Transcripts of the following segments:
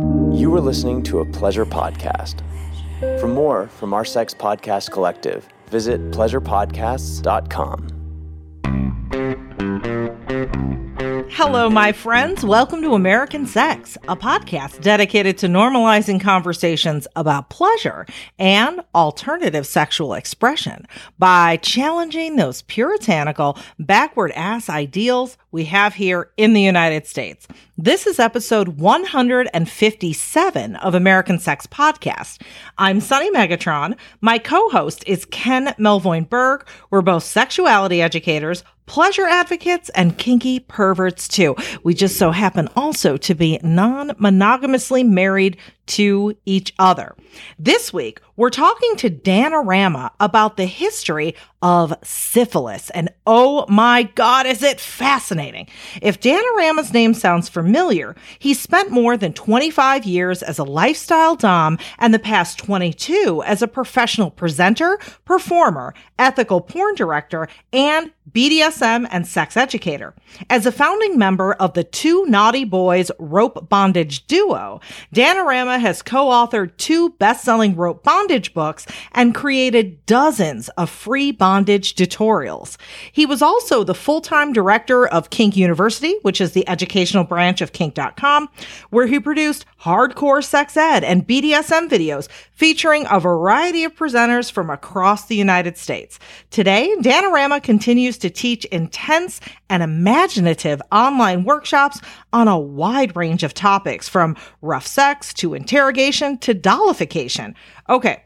You are listening to a pleasure podcast. For more from our Sex Podcast Collective, visit pleasurepodcasts.com. Hello, my friends. Welcome to American Sex, a podcast dedicated to normalizing conversations about pleasure and alternative sexual expression by challenging those puritanical, backward ass ideals we have here in the United States. This is episode 157 of American Sex Podcast. I'm Sunny Megatron. My co-host is Ken Melvoin Berg. We're both sexuality educators, pleasure advocates, and kinky perverts too. We just so happen also to be non-monogamously married to each other. This week, we're talking to Danorama about the history of syphilis. And oh my God, is it fascinating! If Danorama's name sounds familiar, he spent more than 25 years as a lifestyle Dom and the past 22 as a professional presenter, performer, ethical porn director, and BDSM and sex educator. As a founding member of the Two Naughty Boys rope bondage duo, Danorama has co-authored two best-selling rope bondage books and created dozens of free bondage tutorials. He was also the full-time director of Kink University, which is the educational branch of kink.com, where he produced hardcore sex ed and BDSM videos featuring a variety of presenters from across the United States. Today, Danorama continues to teach intense and imaginative online workshops on a wide range of topics from rough sex to interrogation to dollification. Okay.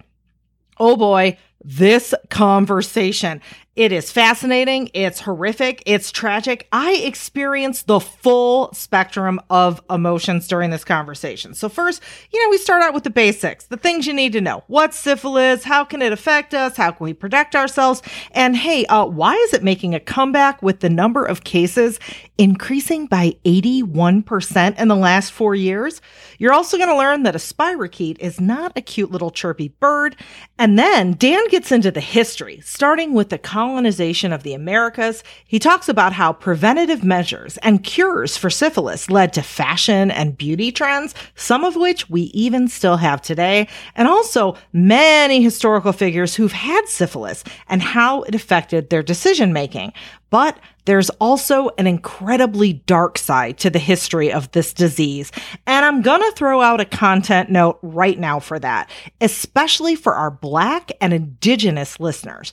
Oh boy, this conversation. It is fascinating. It's horrific. It's tragic. I experienced the full spectrum of emotions during this conversation. So first, you know, we start out with the basics, the things you need to know. What's syphilis? How can it affect us? How can we protect ourselves? And hey, uh, why is it making a comeback with the number of cases increasing by 81% in the last four years? You're also going to learn that a spirochete is not a cute little chirpy bird. And then Dan gets into the history, starting with the colonization of the Americas, he talks about how preventative measures and cures for syphilis led to fashion and beauty trends, some of which we even still have today, and also many historical figures who've had syphilis and how it affected their decision making. But there's also an incredibly dark side to the history of this disease. And I'm gonna throw out a content note right now for that, especially for our Black and Indigenous listeners.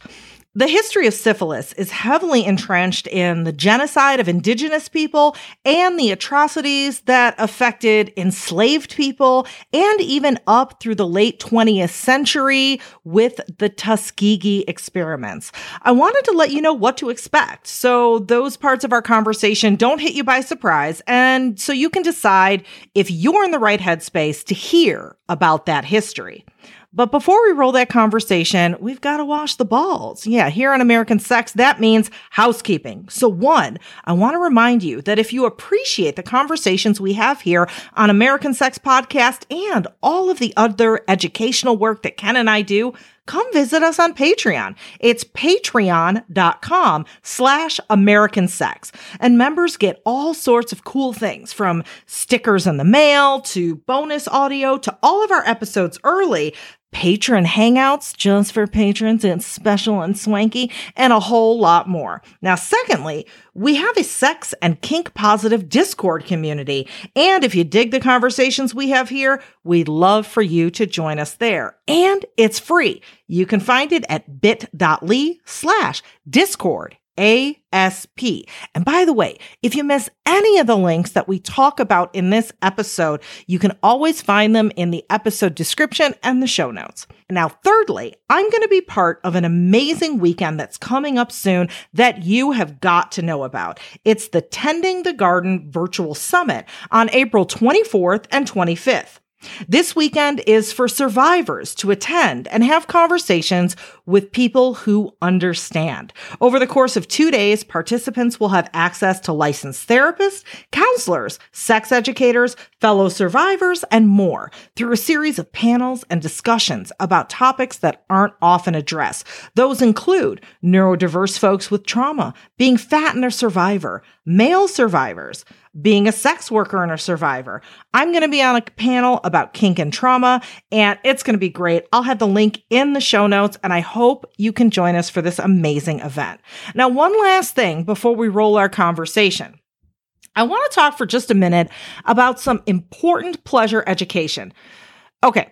The history of syphilis is heavily entrenched in the genocide of indigenous people and the atrocities that affected enslaved people, and even up through the late 20th century with the Tuskegee experiments. I wanted to let you know what to expect so those parts of our conversation don't hit you by surprise, and so you can decide if you're in the right headspace to hear about that history. But before we roll that conversation, we've got to wash the balls. Yeah, here on American Sex, that means housekeeping. So one, I want to remind you that if you appreciate the conversations we have here on American Sex Podcast and all of the other educational work that Ken and I do, come visit us on Patreon. It's patreon.com slash American Sex. And members get all sorts of cool things from stickers in the mail to bonus audio to all of our episodes early patron hangouts just for patrons. and special and swanky and a whole lot more. Now, secondly, we have a sex and kink positive Discord community. And if you dig the conversations we have here, we'd love for you to join us there. And it's free. You can find it at bit.ly slash discord. ASP. And by the way, if you miss any of the links that we talk about in this episode, you can always find them in the episode description and the show notes. Now, thirdly, I'm going to be part of an amazing weekend that's coming up soon that you have got to know about. It's the Tending the Garden Virtual Summit on April 24th and 25th. This weekend is for survivors to attend and have conversations with people who understand. Over the course of two days, participants will have access to licensed therapists, counselors, sex educators, fellow survivors, and more through a series of panels and discussions about topics that aren't often addressed. Those include neurodiverse folks with trauma, being fat and a survivor, male survivors, being a sex worker and a survivor. I'm going to be on a panel about kink and trauma, and it's going to be great. I'll have the link in the show notes, and I hope you can join us for this amazing event. Now, one last thing before we roll our conversation. I want to talk for just a minute about some important pleasure education. Okay,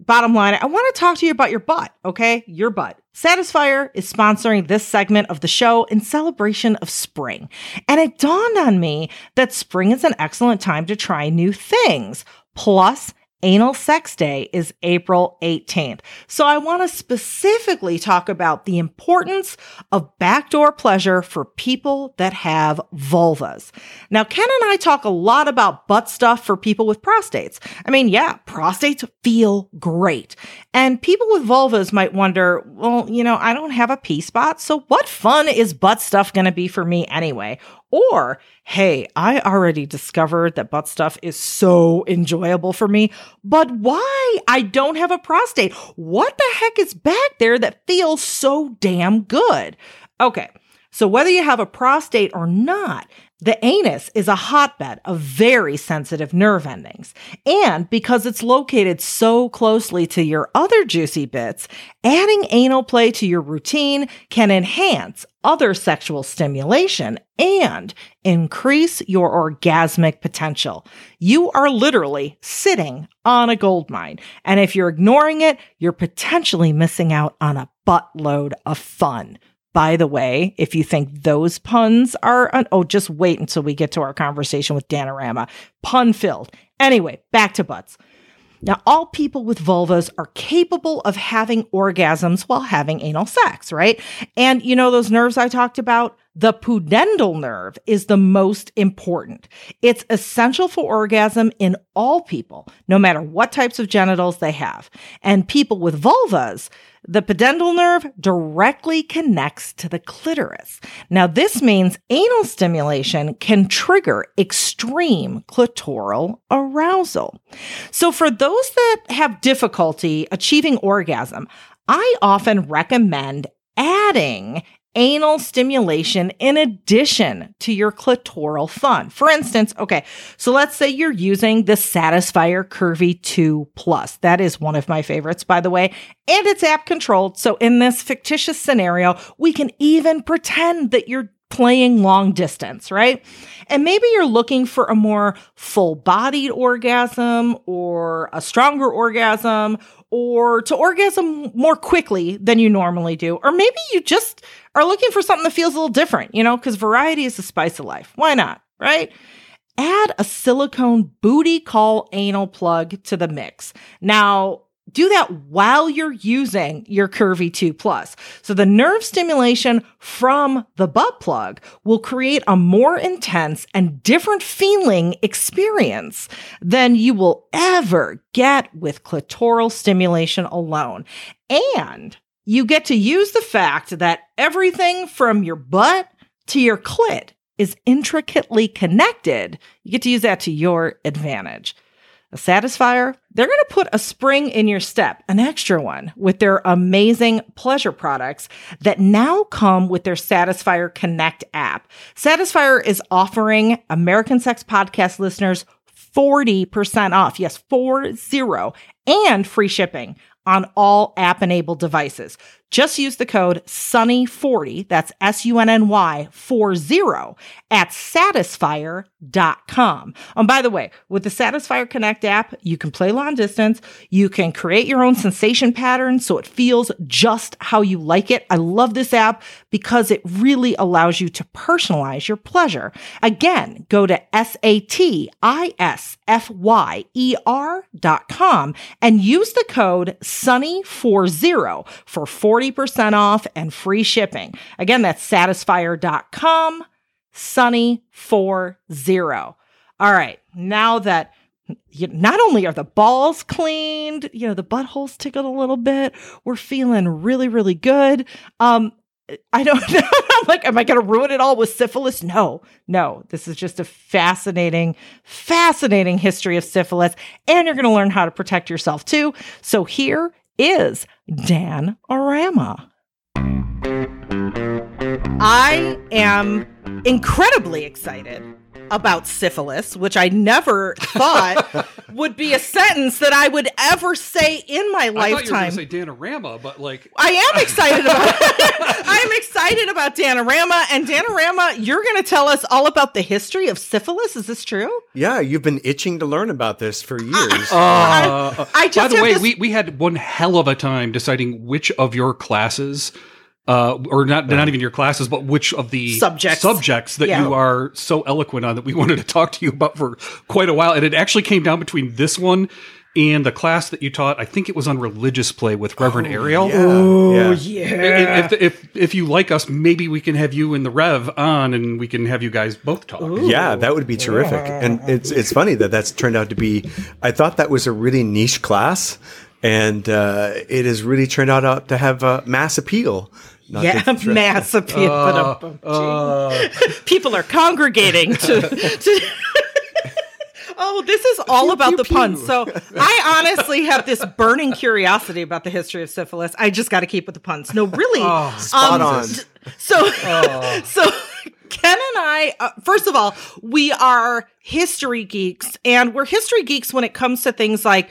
bottom line, I want to talk to you about your butt, okay? Your butt. Satisfyer is sponsoring this segment of the show in celebration of spring. And it dawned on me that spring is an excellent time to try new things. Plus, Anal Sex Day is April 18th. So I want to specifically talk about the importance of backdoor pleasure for people that have vulvas. Now, Ken and I talk a lot about butt stuff for people with prostates. I mean, yeah, prostates feel great. And people with vulvas might wonder, well, you know, I don't have a P spot. So what fun is butt stuff going to be for me anyway? Or, hey, I already discovered that butt stuff is so enjoyable for me, but why? I don't have a prostate. What the heck is back there that feels so damn good? Okay. So whether you have a prostate or not, the anus is a hotbed of very sensitive nerve endings. And because it's located so closely to your other juicy bits, adding anal play to your routine can enhance other sexual stimulation and increase your orgasmic potential. You are literally sitting on a gold mine. And if you're ignoring it, you're potentially missing out on a buttload of fun. By the way, if you think those puns are, un- oh, just wait until we get to our conversation with Danorama. Pun filled. Anyway, back to butts. Now, all people with vulvas are capable of having orgasms while having anal sex, right? And you know those nerves I talked about? The pudendal nerve is the most important. It's essential for orgasm in all people, no matter what types of genitals they have. And people with vulvas, the pudendal nerve directly connects to the clitoris. Now, this means anal stimulation can trigger extreme clitoral arousal. So, for those that have difficulty achieving orgasm, I often recommend adding anal stimulation in addition to your clitoral fun. For instance, okay, so let's say you're using the Satisfyer Curvy 2 Plus. That is one of my favorites, by the way, and it's app controlled. So in this fictitious scenario, we can even pretend that you're playing long distance, right? And maybe you're looking for a more full bodied orgasm or a stronger orgasm or to orgasm more quickly than you normally do. Or maybe you just are looking for something that feels a little different, you know, because variety is the spice of life. Why not? Right? Add a silicone booty call anal plug to the mix. Now, do that while you're using your Curvy 2 Plus. So the nerve stimulation from the butt plug will create a more intense and different feeling experience than you will ever get with clitoral stimulation alone. And you get to use the fact that everything from your butt to your clit is intricately connected. You get to use that to your advantage. A Satisfyer, they're going to put a spring in your step, an extra one, with their amazing pleasure products that now come with their Satisfyer Connect app. Satisfyer is offering American Sex Podcast listeners 40% off. Yes, 40 and free shipping on all app enabled devices. Just use the code SUNNY40, that's S U N N Y 40 at satisfyer.com. And by the way, with the Satisfyer Connect app, you can play long distance, you can create your own sensation pattern so it feels just how you like it. I love this app because it really allows you to personalize your pleasure. Again, go to S A T I S F Y E R.com and use the code SUNNY40 for 40 40% off and free shipping. Again, that's satisfyer.com, sunny40. All right, now that you, not only are the balls cleaned, you know, the buttholes tickled a little bit. We're feeling really, really good. Um, I don't know. I'm like, am I going to ruin it all with syphilis? No, no. This is just a fascinating, fascinating history of syphilis. And you're going to learn how to protect yourself too. So here is Dan Arama. I am incredibly excited about syphilis, which I never thought would be a sentence that I would ever say in my I thought you were lifetime. going to say Danorama, but like, I am excited about I'm excited about Danorama and Danorama, you're going to tell us all about the history of syphilis. Is this true? Yeah, you've been itching to learn about this for years. uh, I just by the way, this- we, we had one hell of a time deciding which of your classes, uh, or not not even your classes, but which of the Subjects. subjects that Yeah. you are so eloquent on that we wanted to talk to you about for quite a while, and it actually came down between this one. And the class that you taught, I think it was on religious play with Reverend Ariel. yeah, yeah. yeah. If, if if you like us, maybe we can have you and the Rev on, and we can have you guys both talk. Yeah, that would be terrific. And it's it's funny that that's turned out to be. I thought that was a really niche class, and uh, it has really turned out uh, to have uh, mass appeal. Not Yeah, mass appeal. Uh, People are congregating to. to Oh, this is all about the puns. So I honestly have this burning curiosity about the history of syphilis. I just got to keep with the puns. No, really. Spot Um, on. So, so Ken and I, uh, first of all, we are history geeks, and we're history geeks when it comes to things like.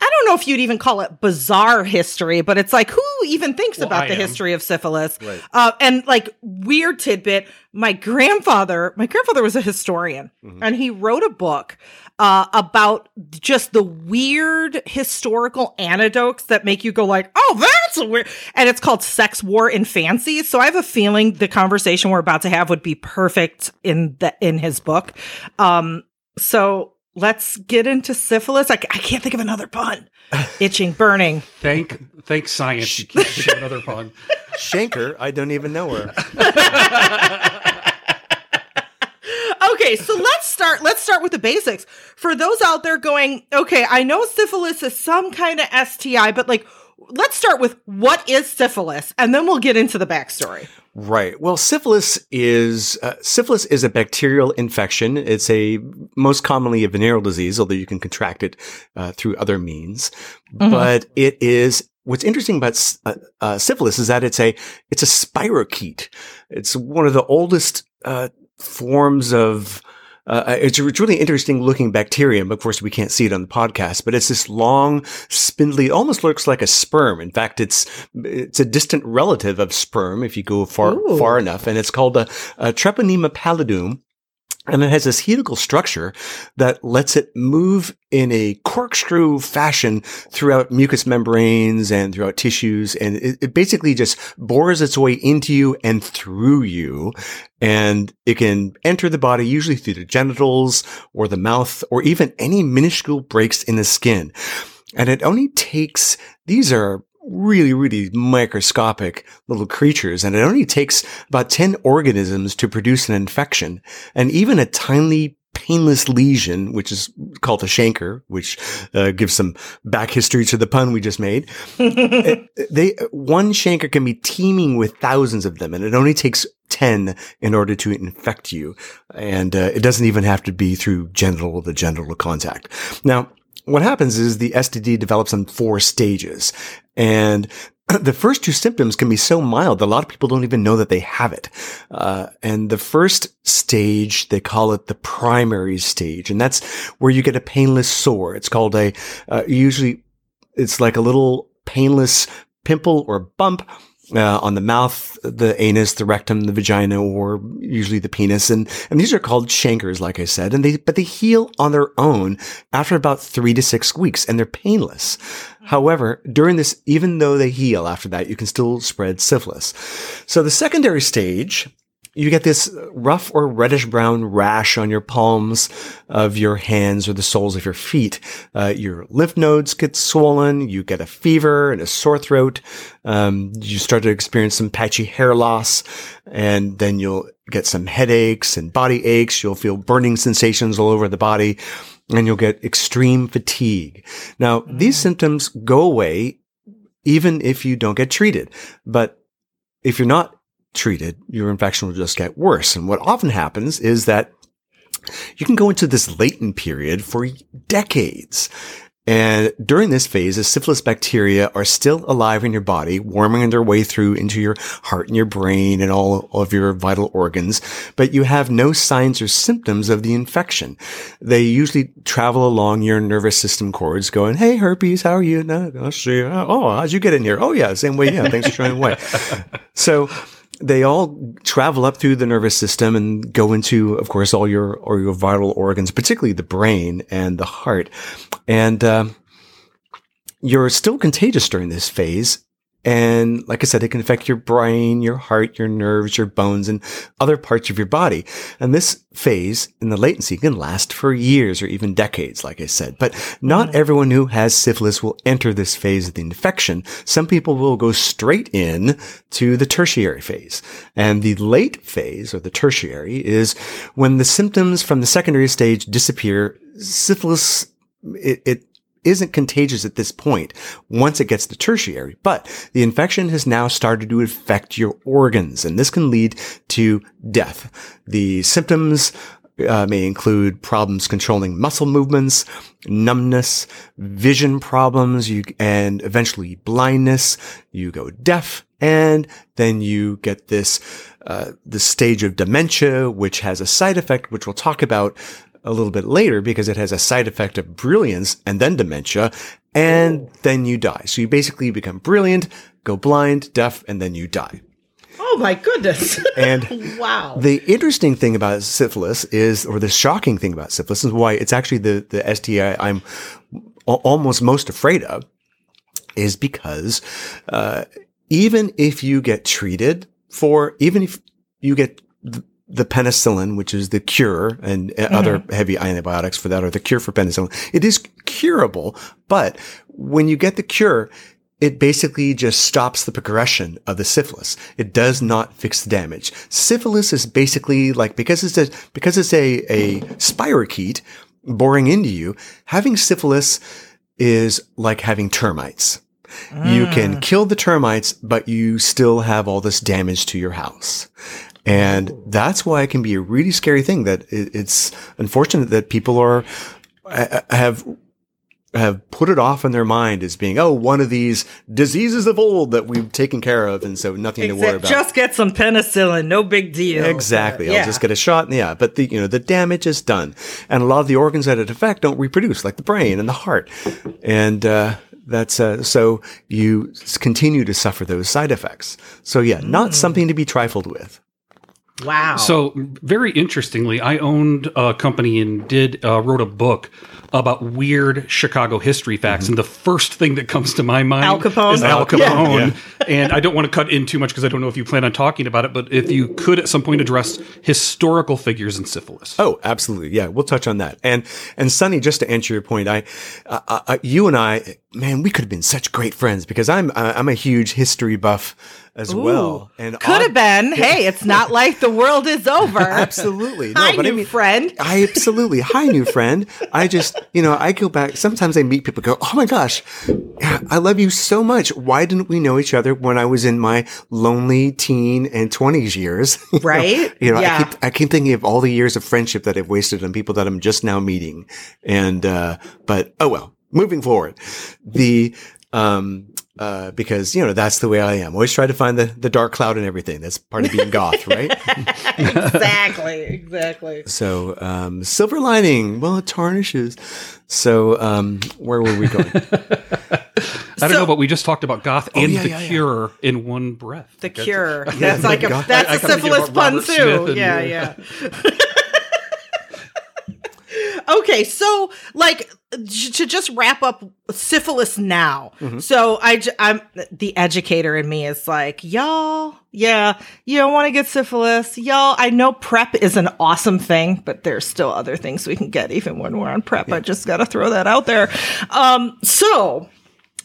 I don't know if you'd even call it bizarre history, but it's like who even thinks Well, about I the am. history of syphilis? Right. Uh, and like weird tidbit, my grandfather, my grandfather was a historian, and he wrote a book uh, about just the weird historical anecdotes that make you go like, "Oh, that's weird," and it's called "Sex, War, and Fancy." So I have a feeling the conversation we're about to have would be perfect in the in his book. Um, so let's get into syphilis. I can't think of another pun. Itching, burning. thank thank science. You can't give another pun. Chancre, I don't even know her. okay, so let's start. Let's start with the basics. For those out there going, okay, I know syphilis is some kind of STI, but like, let's start with what is syphilis, and then we'll get into the backstory. Right. Well, syphilis is uh, syphilis is a bacterial infection. It's a most commonly a venereal disease, although you can contract it uh, through other means. But it is what's interesting about uh, uh, syphilis is that it's a it's a spirochete. It's one of the oldest uh, forms of. Uh, it's a it's really interesting looking bacterium. Of course, we can't see it on the podcast, but it's this long, spindly, it almost looks like a sperm. In fact, it's it's a distant relative of sperm if you go far Ooh. far enough, and it's called a, a Treponema pallidum. And it has this helical structure that lets it move in a corkscrew fashion throughout mucous membranes and throughout tissues. And it, it basically just bores its way into you and through you. And it can enter the body usually through the genitals or the mouth or even any minuscule breaks in the skin. And it only takes, these are really, really microscopic little creatures. And it only takes about 10 organisms to produce an infection. And even a tiny painless lesion, which is called a chancre, which uh, gives some back history to the pun we just made. They one chancre can be teeming with thousands of them, and it only takes ten in order to infect you. And uh, it doesn't even have to be through genital to genital contact. Now, what happens is the STD develops in four stages, and the first two symptoms can be so mild that a lot of people don't even know that they have it. Uh, and the first stage, they call it the primary stage, and that's where you get a painless sore. It's called a uh, usually it's like a little painless pimple or bump. Uh, on the mouth, the anus, the rectum, the vagina, or usually the penis, and and these are called chancres, like I said, and they but they heal on their own after about three to six weeks, and they're painless. However, during this, even though they heal after that, you can still spread syphilis. So the secondary stage you get this rough or reddish brown rash on your palms of your hands or the soles of your feet. Uh, your lymph nodes get swollen. You get a fever and a sore throat. Um, you start to experience some patchy hair loss, and then you'll get some headaches and body aches. You'll feel burning sensations all over the body, and you'll get extreme fatigue. Now, these symptoms go away even if you don't get treated, but if you're not treated, your infection will just get worse. And what often happens is that you can go into this latent period for decades. And during this phase, the syphilis bacteria are still alive in your body, warming their way through into your heart and your brain and all of your vital organs, but you have no signs or symptoms of the infection. They usually travel along your nervous system cords going, Hey, herpes, how are you? No, I'll see. Oh, how'd you get in here? Oh, yeah, same way. Yeah, thanks for showing away. So, they all travel up through the nervous system and go into, of course, all your or your vital organs, particularly the brain and the heart. And uh, you're still contagious during this phase. And like I said, it can affect your brain, your heart, your nerves, your bones, and other parts of your body. And this phase in the latency can last for years or even decades, like I said. But not mm. everyone who has syphilis will enter this phase of the infection. Some people will go straight in to the tertiary phase. And the late phase or the tertiary is when the symptoms from the secondary stage disappear. Syphilis, it, it isn't contagious at this point once it gets to tertiary, but the infection has now started to affect your organs and this can lead to death. The symptoms uh, may include problems controlling muscle movements, numbness, vision problems, you, and eventually blindness. You go deaf, and then you get this uh, the stage of dementia, which has a side effect, which we'll talk about a little bit later because it has a side effect of brilliance and then dementia, and then you die. So you basically become brilliant, go blind, deaf, and then you die. Oh my goodness. And wow. the interesting thing about syphilis is, or the shocking thing about syphilis is why it's actually the, the STI I'm al- almost most afraid of is because, uh, even if you get treated for, even if you get the, penicillin, which is the cure and uh, other heavy antibiotics for that or the cure for penicillin, it is curable. But when you get the cure, it basically just stops the progression of the syphilis. It does not fix the damage. Syphilis is basically like, because it's a, because it's a, a spirochete boring into you, having syphilis is like having termites. You can kill the termites, but you still have all this damage to your house. And that's why it can be a really scary thing that it, it's unfortunate that people are, have, have put it off in their mind as being, oh, one of these diseases of old that we've taken care of. And so nothing to worry about. just get some penicillin, no big deal. Exactly. Yeah. I'll just get a shot. Yeah. But the, you know, the damage is done. And a lot of the organs that it affect don't reproduce, like the brain and the heart. And, uh, that's, uh, so you continue to suffer those side effects. So yeah, not something to be trifled with. Wow. So, very interestingly, I owned a company and did uh, wrote a book about weird Chicago history facts, and the first thing that comes to my mind Al Capone? is Al Yeah. Capone. And I don't want to cut in too much because I don't know if you plan on talking about it, but if you could at some point address historical figures in syphilis. Oh, absolutely. Yeah, we'll touch on that. And and Sunny, just to answer your point, I, I, I you and I, man, we could have been such great friends because I'm I'm a huge history buff as well. And could have been. Hey, it's not like the world is over. Absolutely. No, Hi, but I new mean- friend. I absolutely. Hi, new friend. I just, you know, I go back. Sometimes I meet people go, Oh my gosh, I love you so much. Why didn't we know each other when I was in my lonely teen and twenties years? You know, Right? You know, Yeah. I keep, I keep thinking of all the years of friendship that I've wasted on people that I'm just now meeting. And, uh, but oh well, moving forward, the, um, uh, because you know that's the way I am. Always try to find the, the dark cloud and everything. That's part of being goth, right? exactly. Exactly. So, um, silver lining, well, it tarnishes. So, um, where were we going? I don't know, but we just talked about Goth and Oh, yeah, the yeah, yeah. Cure in one breath. The That's- cure. That's like a God. that's I- I a syphilis about pun too. Smith yeah, yeah. okay, so like to just wrap up syphilis now. So I, I'm the educator in me is like, y'all, yeah, you don't want to get syphilis. Y'all, I know prep is an awesome thing, but there's still other things we can get even when we're on prep. I just got to throw that out there. Um, so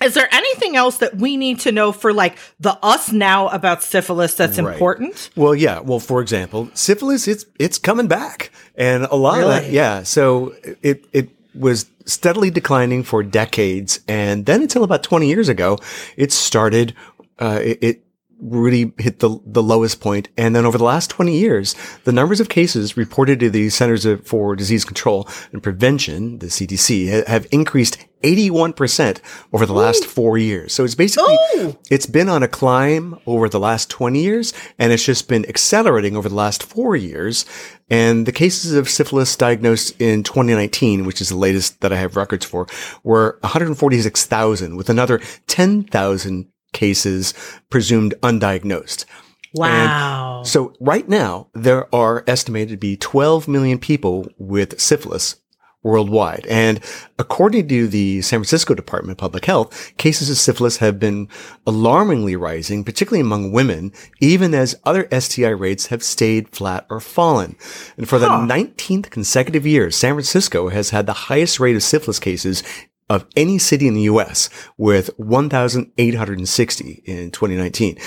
is there anything else that we need to know for like the us now about syphilis that's Right. important? Well, yeah. Well, for example, syphilis it's it's coming back, and a lot of that, yeah. So it it was steadily declining for decades, and then until about twenty years ago, it started. Uh, it, it really hit the the lowest point, and then over the last twenty years, the numbers of cases reported to the Centers for Disease Control and Prevention, the CDC, ha- have increased. 81% over the last four years. So it's basically, Ooh. it's been on a climb over the last 20 years and it's just been accelerating over the last four years. And the cases of syphilis diagnosed in 2019, which is the latest that I have records for, were 146,000 with another 10,000 cases presumed undiagnosed. Wow. So right now, there are estimated to be 12 million people with syphilis worldwide. And according to the San Francisco Department of Public Health, cases of syphilis have been alarmingly rising, particularly among women, even as other STI rates have stayed flat or fallen. And for the 19th consecutive year, San Francisco has had the highest rate of syphilis cases of any city in the U.S. with 1,860 in 2019.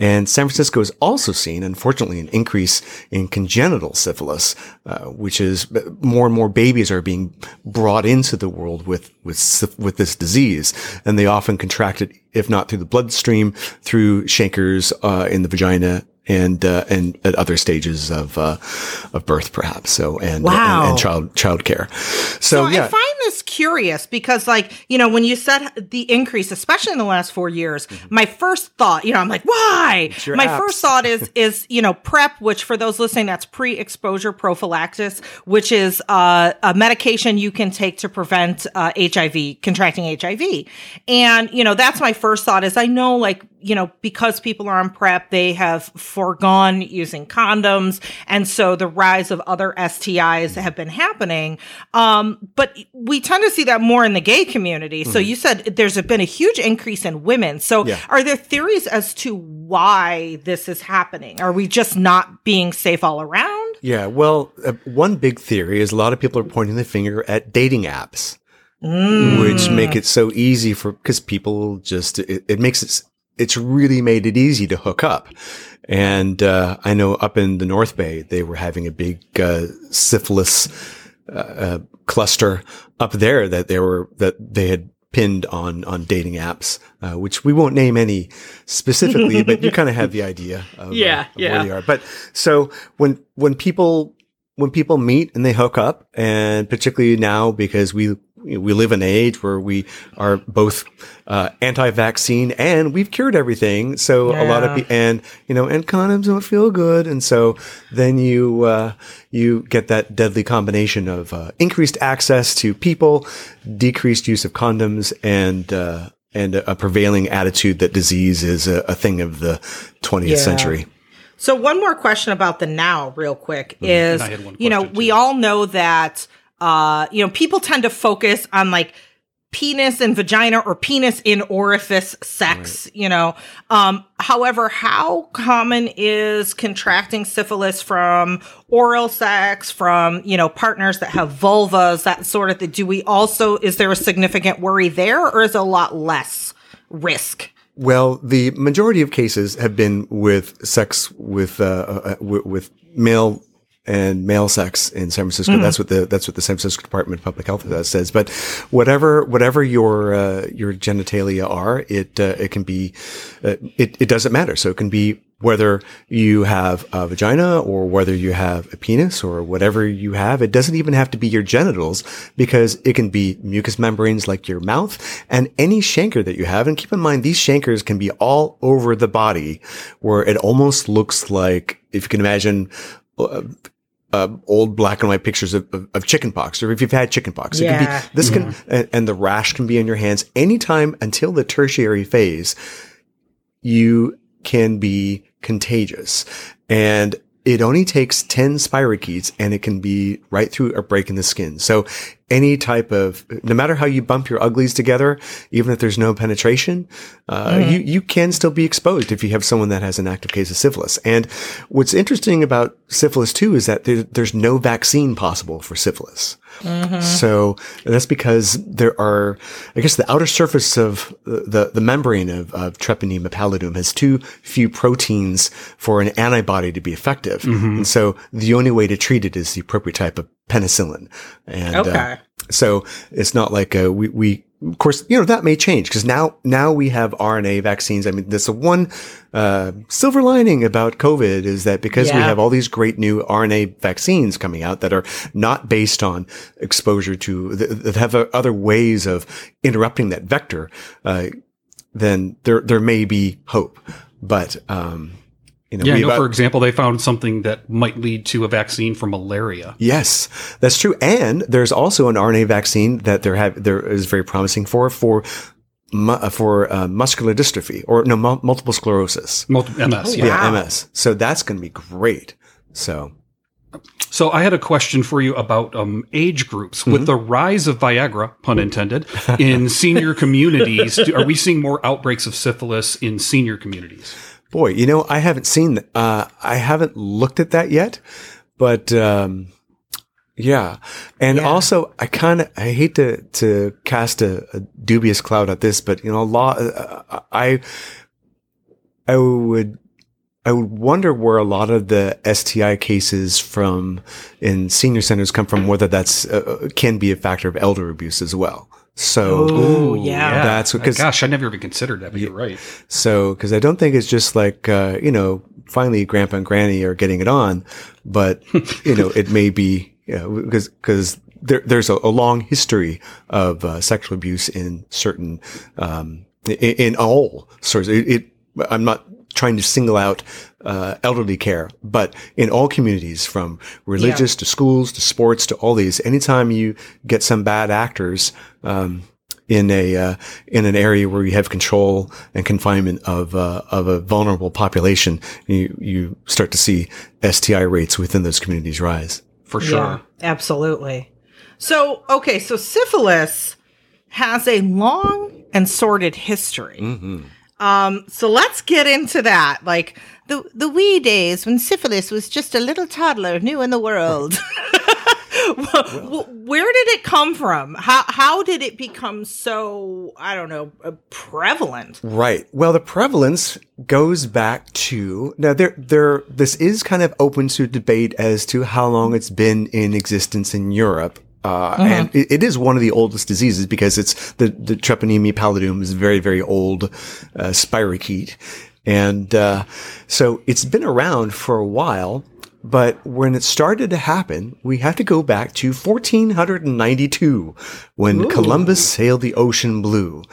And San Francisco has also seen, unfortunately, an increase in congenital syphilis, uh, which is more and more babies are being brought into the world with, with, with this disease. And they often contract it, if not through the bloodstream, through chancres, uh, in the vagina and, uh, and at other stages of, uh, of birth, perhaps. So, and, Wow. and, and child, child care. So, So yeah. I find this curious because, like, you know, when you said the increase, especially in the last four years, my first thought, you know, I'm like, why? My apps. first thought is, is you know, PrEP, which for those listening, that's pre-exposure prophylaxis, which is uh, a medication you can take to prevent uh, HIV, contracting HIV, and you know, that's my first thought. Is I know, like, you know, because people are on PrEP, they have foregone using condoms, and so the rise of other STIs have been happening. Um, but we tend to see that more in the gay community. So you said there's been a huge increase in women. So Yeah. are there theories as to why this is happening? Are we just not being safe all around? Yeah, well, uh, one big theory is a lot of people are pointing the finger at dating apps, which make it so easy for because people just it, it makes it it's really made it easy to hook up. And uh, I know up in the North Bay they were having a big uh, syphilis uh, uh, cluster up there that they were that they had pinned on on dating apps, uh, which we won't name any specifically, but you kind of have the idea of, uh, Yeah, of yeah. where they are. But so when when people when people meet and they hook up, and particularly now because we we live in an age where we are both uh, anti-vaccine and we've cured everything. So a lot of people and you know and condoms don't feel good, and so then you uh, you get that deadly combination of uh, increased access to people, decreased use of condoms, and uh, and a, a prevailing attitude that disease is a, a thing of the 20th Yeah. century. So one more question about the now, real quick, is And I you know question, we all know that uh you know people tend to focus on like penis and vagina or penis in orifice sex you know. Um however how common is contracting syphilis from oral sex from you know partners that have vulvas that sort of thing? Do we also is there a significant worry there or is it a lot less risk? Well, the majority of cases have been with sex with uh, uh, with, with male and male sex in San Francisco. That's what the that's what the San Francisco Department of Public Health uh, says. But whatever whatever your uh, your genitalia are, it uh, it can be uh, it it doesn't matter. So it can be whether you have a vagina or whether you have a penis or whatever you have. It doesn't even have to be your genitals because it can be mucous membranes like your mouth and any chancre that you have. And keep in mind, these chancres can be all over the body where it almost looks like, if you can imagine, uh, old black and white pictures of, of, of chicken pox, or if you've had chicken pox, it Yeah. can be, this can, and, and the rash can be on your hands anytime until the tertiary phase you can be contagious. And it only takes 10 spirochetes and it can be right through a break in the skin. So any type of, no matter how you bump your uglies together, even if there's no penetration, uh, you, you can still be exposed if you have someone that has an active case of syphilis. And what's interesting about syphilis too is that there, there's no vaccine possible for syphilis. So that's because there are, I guess, the outer surface of the the membrane of, of Treponema pallidum has too few proteins for an antibody to be effective, and so the only way to treat it is the appropriate type of penicillin. And uh, so it's not like uh, we we of course you know that may change because now now we have RNA vaccines. I mean, that's the one uh, silver lining about COVID is that because we have all these great new RNA vaccines coming out that are not based on exposure to that that have uh, other ways of interrupting that vector, uh, then there there may be hope. But um, you know, Yeah, I we- know. For example, they found something that might lead to a vaccine for malaria. Yes, that's true. And there's also an RNA vaccine that there have there is very promising for for mu- uh, for uh, muscular dystrophy or no mu- multiple sclerosis. Multiple MS. yeah. Yeah, Wow. MS. So that's going to be great. So So I had a question for you about um, age groups. With the rise of Viagra, pun intended, in senior communities, do, are we seeing more outbreaks of syphilis in senior communities? Boy, you know, I haven't seen uh I haven't looked at that yet, but um yeah. And Yeah. also I kind of I hate to to cast a, a dubious cloud at this, but you know, a lot uh, I I would I would wonder where a lot of the STI cases from in senior centers come from, whether that's uh, can be a factor of elder abuse as well. So, Ooh, yeah. That's because- gosh, I never even considered that. But you're right. so, because I don't think it's just like, uh, you know, finally grandpa and granny are getting it on, but, you know, it may be, you know, because, because there, there's a, a long history of uh, sexual abuse in certain, um, in, in all sorts. It, it, I'm not trying to single out uh, elderly care, but in all communities, from religious to schools to sports to all these, anytime you get some bad actors, um, in a uh, in an area where you have control and confinement of uh, of a vulnerable population, you you start to see STI rates within those communities rise. For sure. Yeah, absolutely. So, okay, so syphilis has a long and sordid history. Mm-hmm. Um, so let's get into that. Like the the wee days when syphilis was just a little toddler new in the world. Wh- Where did it come from? How how did it become so I don't know uh, prevalent? Right. Well, the prevalence goes back to now. There, there. This is kind of open to debate as to how long it's been in existence in Europe. Uh, and it, it is one of the oldest diseases because it's the, the treponema pallidum is a very, very old, uh, spirochete. And, uh, so it's been around for a while. But when it started to happen, we have to go back to 1492 when Columbus sailed the ocean blue.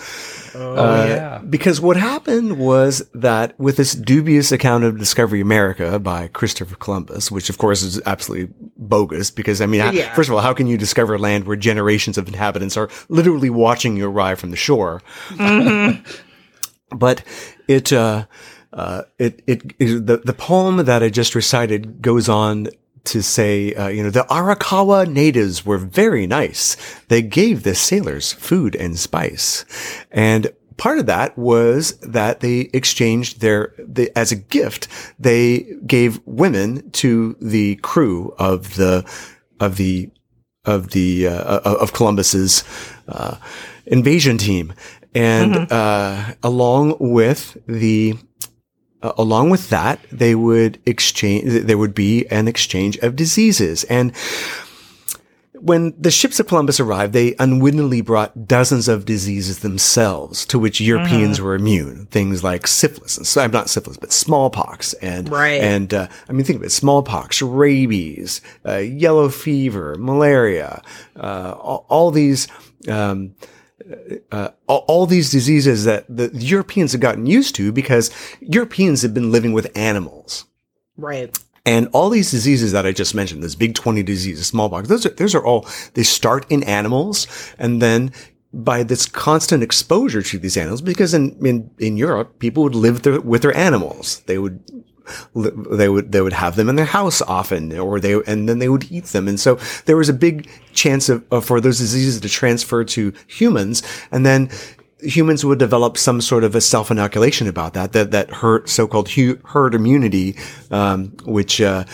Uh, yeah. Because what happened was that with this dubious account of Discovery America by Christopher Columbus, which of course is absolutely bogus because I mean, Yeah. first of all, how can you discover land where generations of inhabitants are literally watching you arrive from the shore? but it, uh, uh, it, it, it- the, the poem that I just recited goes on to say, uh, you know, the Arawak natives were very nice. They gave the sailors food and spice. And part of that was that they exchanged their, they, as a gift, they gave women to the crew of the, of the, of the, uh, of Columbus's, uh, invasion team. And, uh, along with the, uh, along with that, they would exchange, there would be an exchange of diseases. And when the ships of Columbus arrived, they unwittingly brought dozens of diseases themselves to which Europeans were immune. Things like syphilis, and I'm not syphilis, but smallpox, and Right. and uh, I mean, think of it: smallpox, rabies, uh, yellow fever, malaria, uh, all, all these. Um, uh, all, all these diseases that the Europeans have gotten used to because Europeans have been living with animals. Right. And all these diseases that I just mentioned, this big 20 diseases, smallpox, those are, those are all, they start in animals and then by this constant exposure to these animals, because in, in, in Europe, people would live their, with their animals. They would they would they would have them in their house often, or they and then they would eat them, and so there was a big chance of, of for those diseases to transfer to humans, and then humans would develop some sort of a self inoculation about that that that herd so-called hu- herd immunity, um, which uh,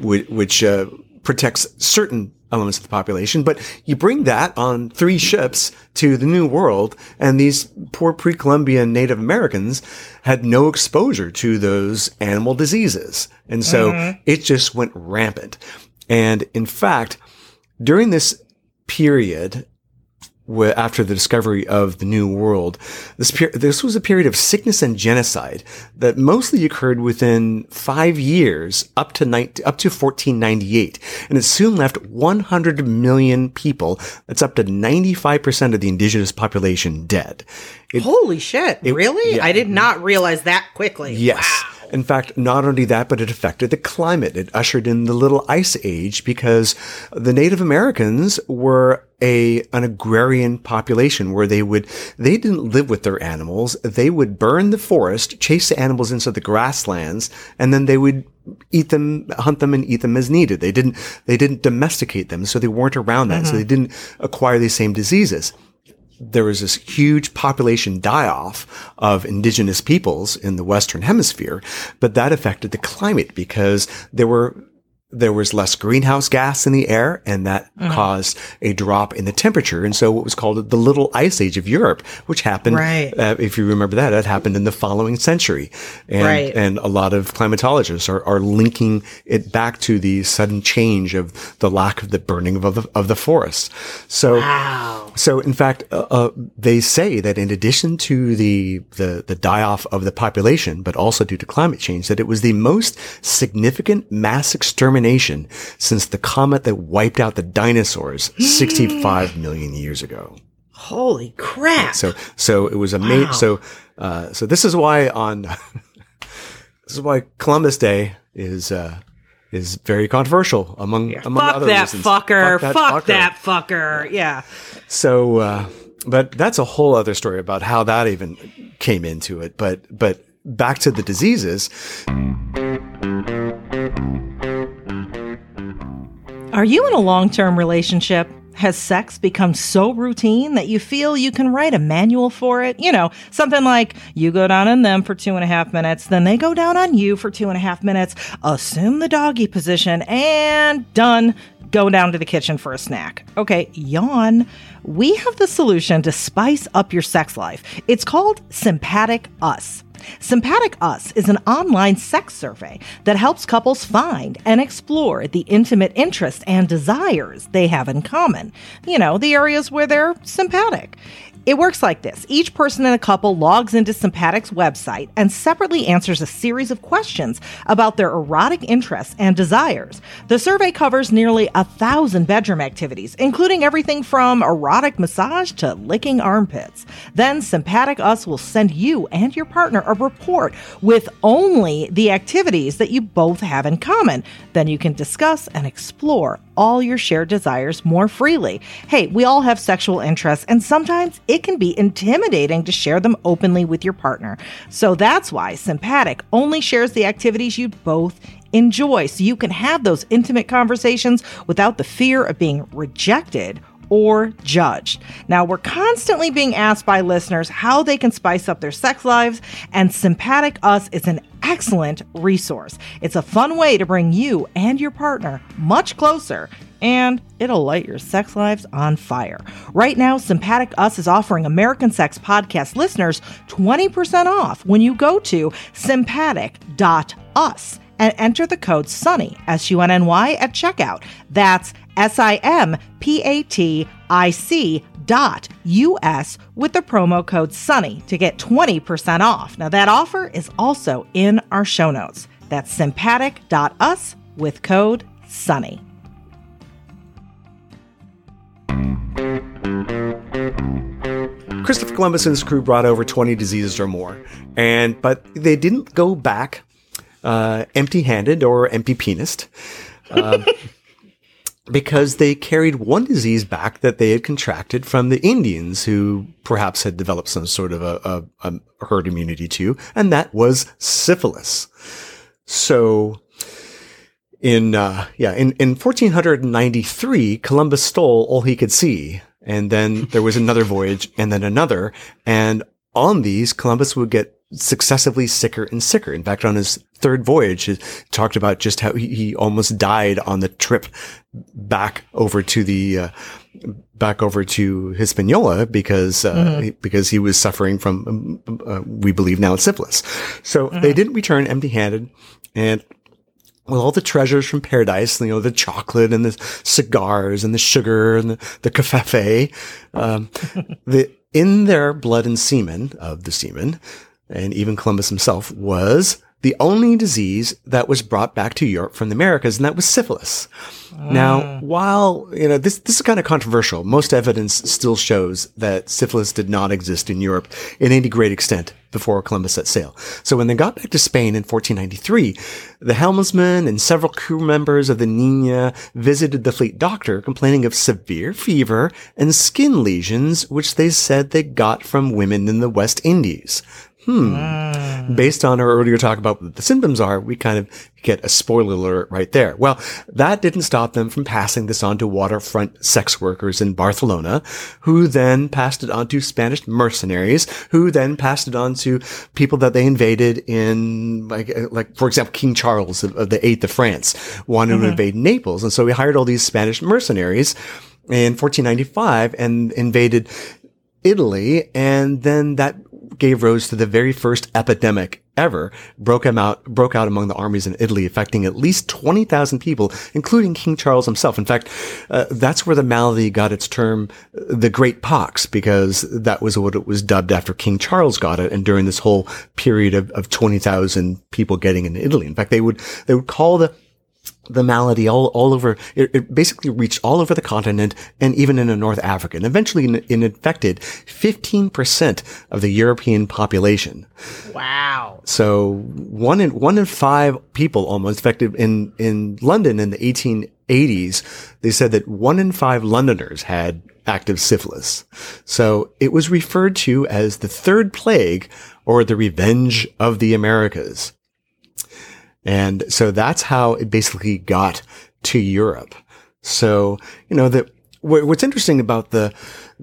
which uh, protects certain elements of the population. But you bring that on three ships to the New World, and these poor pre-Columbian Native Americans had no exposure to those animal diseases, and so mm-hmm. it just went rampant. And in fact, during this period after the discovery of the New World, this per- this was a period of sickness and genocide that mostly occurred within five years, up to up to 1498, and it soon left 100 million people. That's up to 95 percent of the indigenous population dead. It- Holy shit. really? yeah. I did not realize that quickly. Yes. In fact, not only that, but it affected the climate. It ushered in the Little Ice Age because the Native Americans were a an agrarian population where they would they didn't live with their animals. They would burn the forest, chase the animals into the grasslands, and then they would eat them, hunt them, and eat them as needed. They didn't they didn't domesticate them, so they weren't around that. So they mm-hmm. didn't acquire these same diseases there was this huge population die-off of indigenous peoples in the Western hemisphere, but that affected the climate because there were there was less greenhouse gas in the air and that caused a drop in the temperature. And so what was called the little ice age of Europe, which happened, Right. uh, if you remember that, that happened in the following century. And, Right. and a lot of climatologists are, are linking it back to the sudden change of the lack of the burning of the, of the forests. So, Wow. So in fact, uh, uh, they say that in addition to the, the, the die off of the population, but also due to climate change, that it was the most significant mass extermination since the comet that wiped out the dinosaurs 65 million years ago. Holy crap. So, so it was a ma- Wow. so, uh, so this is why on, this is why Columbus Day is, uh, is very controversial among, among Fuck other that reasons. fucker. Fuck Fuck that that, fucker. fucker. Yeah. So, uh, but that's a whole other story about how that even came into it. But, but back to the diseases. Are you in a long term relationship? Has sex become so routine that you feel you can write a manual for it? You know, something like you go down on them for two and a half minutes, then they go down on you for two and a half minutes, assume the doggy position, and done. Go down to the kitchen for a snack. Okay, yawn. We have the solution to spice up your sex life. It's called Sympatic Us. Sympatic Us is an online sex survey that helps couples find and explore the intimate interests and desires they have in common. You know, the areas where they're sympatic. It works like this each person in a couple logs into Sympatic's website and separately answers a series of questions about their erotic interests and desires. The survey covers nearly a thousand bedroom activities, including everything from erotic massage to licking armpits. Then Sympatic Us will send you and your partner a report with only the activities that you both have in common. Then you can discuss and explore all your shared desires more freely. Hey, we all have sexual interests, and sometimes it can be intimidating to share them openly with your partner. So that's why Sympatic only shares the activities you both enjoy, so you can have those intimate conversations without the fear of being rejected or judged. Now, we're constantly being asked by listeners how they can spice up their sex lives, and Sympatic Us is an excellent resource. It's a fun way to bring you and your partner much closer. And it'll light your sex lives on fire. Right now, Sympatic Us is offering American Sex Podcast listeners 20% off when you go to sympatic.us and enter the code SUNNY, S U N N Y, at checkout. That's S I M P A T I C dot US with the promo code SUNNY to get 20% off. Now, that offer is also in our show notes. That's sympatic.us with code SUNNY. Christopher Columbus and his crew brought over 20 diseases or more. And, but they didn't go back, uh, empty handed or empty penised. Uh, because they carried one disease back that they had contracted from the Indians who perhaps had developed some sort of a, a, a herd immunity to, and that was syphilis. So in uh, yeah in, in 1493 columbus stole all he could see and then there was another voyage and then another and on these columbus would get successively sicker and sicker in fact on his third voyage he talked about just how he, he almost died on the trip back over to the uh, back over to Hispaniola because uh, mm-hmm. because he was suffering from um, uh, we believe now syphilis. So mm-hmm. they didn't return empty-handed, and with all the treasures from paradise, you know, the chocolate and the cigars and the sugar and the, the um, the, in their blood and semen of the semen, and even Columbus himself was the only disease that was brought back to Europe from the Americas, and that was syphilis. Now, ah. while, you know, this, this is kind of controversial, most evidence still shows that syphilis did not exist in Europe in any great extent before Columbus set sail. So when they got back to Spain in 1493, the helmsman and several crew members of the Nina visited the fleet doctor complaining of severe fever and skin lesions, which they said they got from women in the West Indies. Hmm. Mm. Based on our earlier talk about what the symptoms are, we kind of get a spoiler alert right there. Well, that didn't stop them from passing this on to waterfront sex workers in Barcelona, who then passed it on to Spanish mercenaries, who then passed it on to people that they invaded in, like, like for example, King Charles of, of the Eighth of France wanted mm-hmm. to invade Naples. And so he hired all these Spanish mercenaries in 1495 and invaded Italy. And then that gave rise to the very first epidemic ever broke out broke out among the armies in Italy, affecting at least twenty thousand people, including King Charles himself. In fact, uh, that's where the malady got its term, the Great Pox, because that was what it was dubbed after King Charles got it, and during this whole period of, of twenty thousand people getting in Italy. In fact, they would they would call the the malady all, all over, it, it, basically reached all over the continent and even in North Africa. And eventually it infected 15% of the European population. Wow. So one in, one in five people almost infected in, in London in the 1880s. They said that one in five Londoners had active syphilis. So it was referred to as the third plague or the revenge of the Americas. And so that's how it basically got to Europe. So, you know, that what's interesting about the,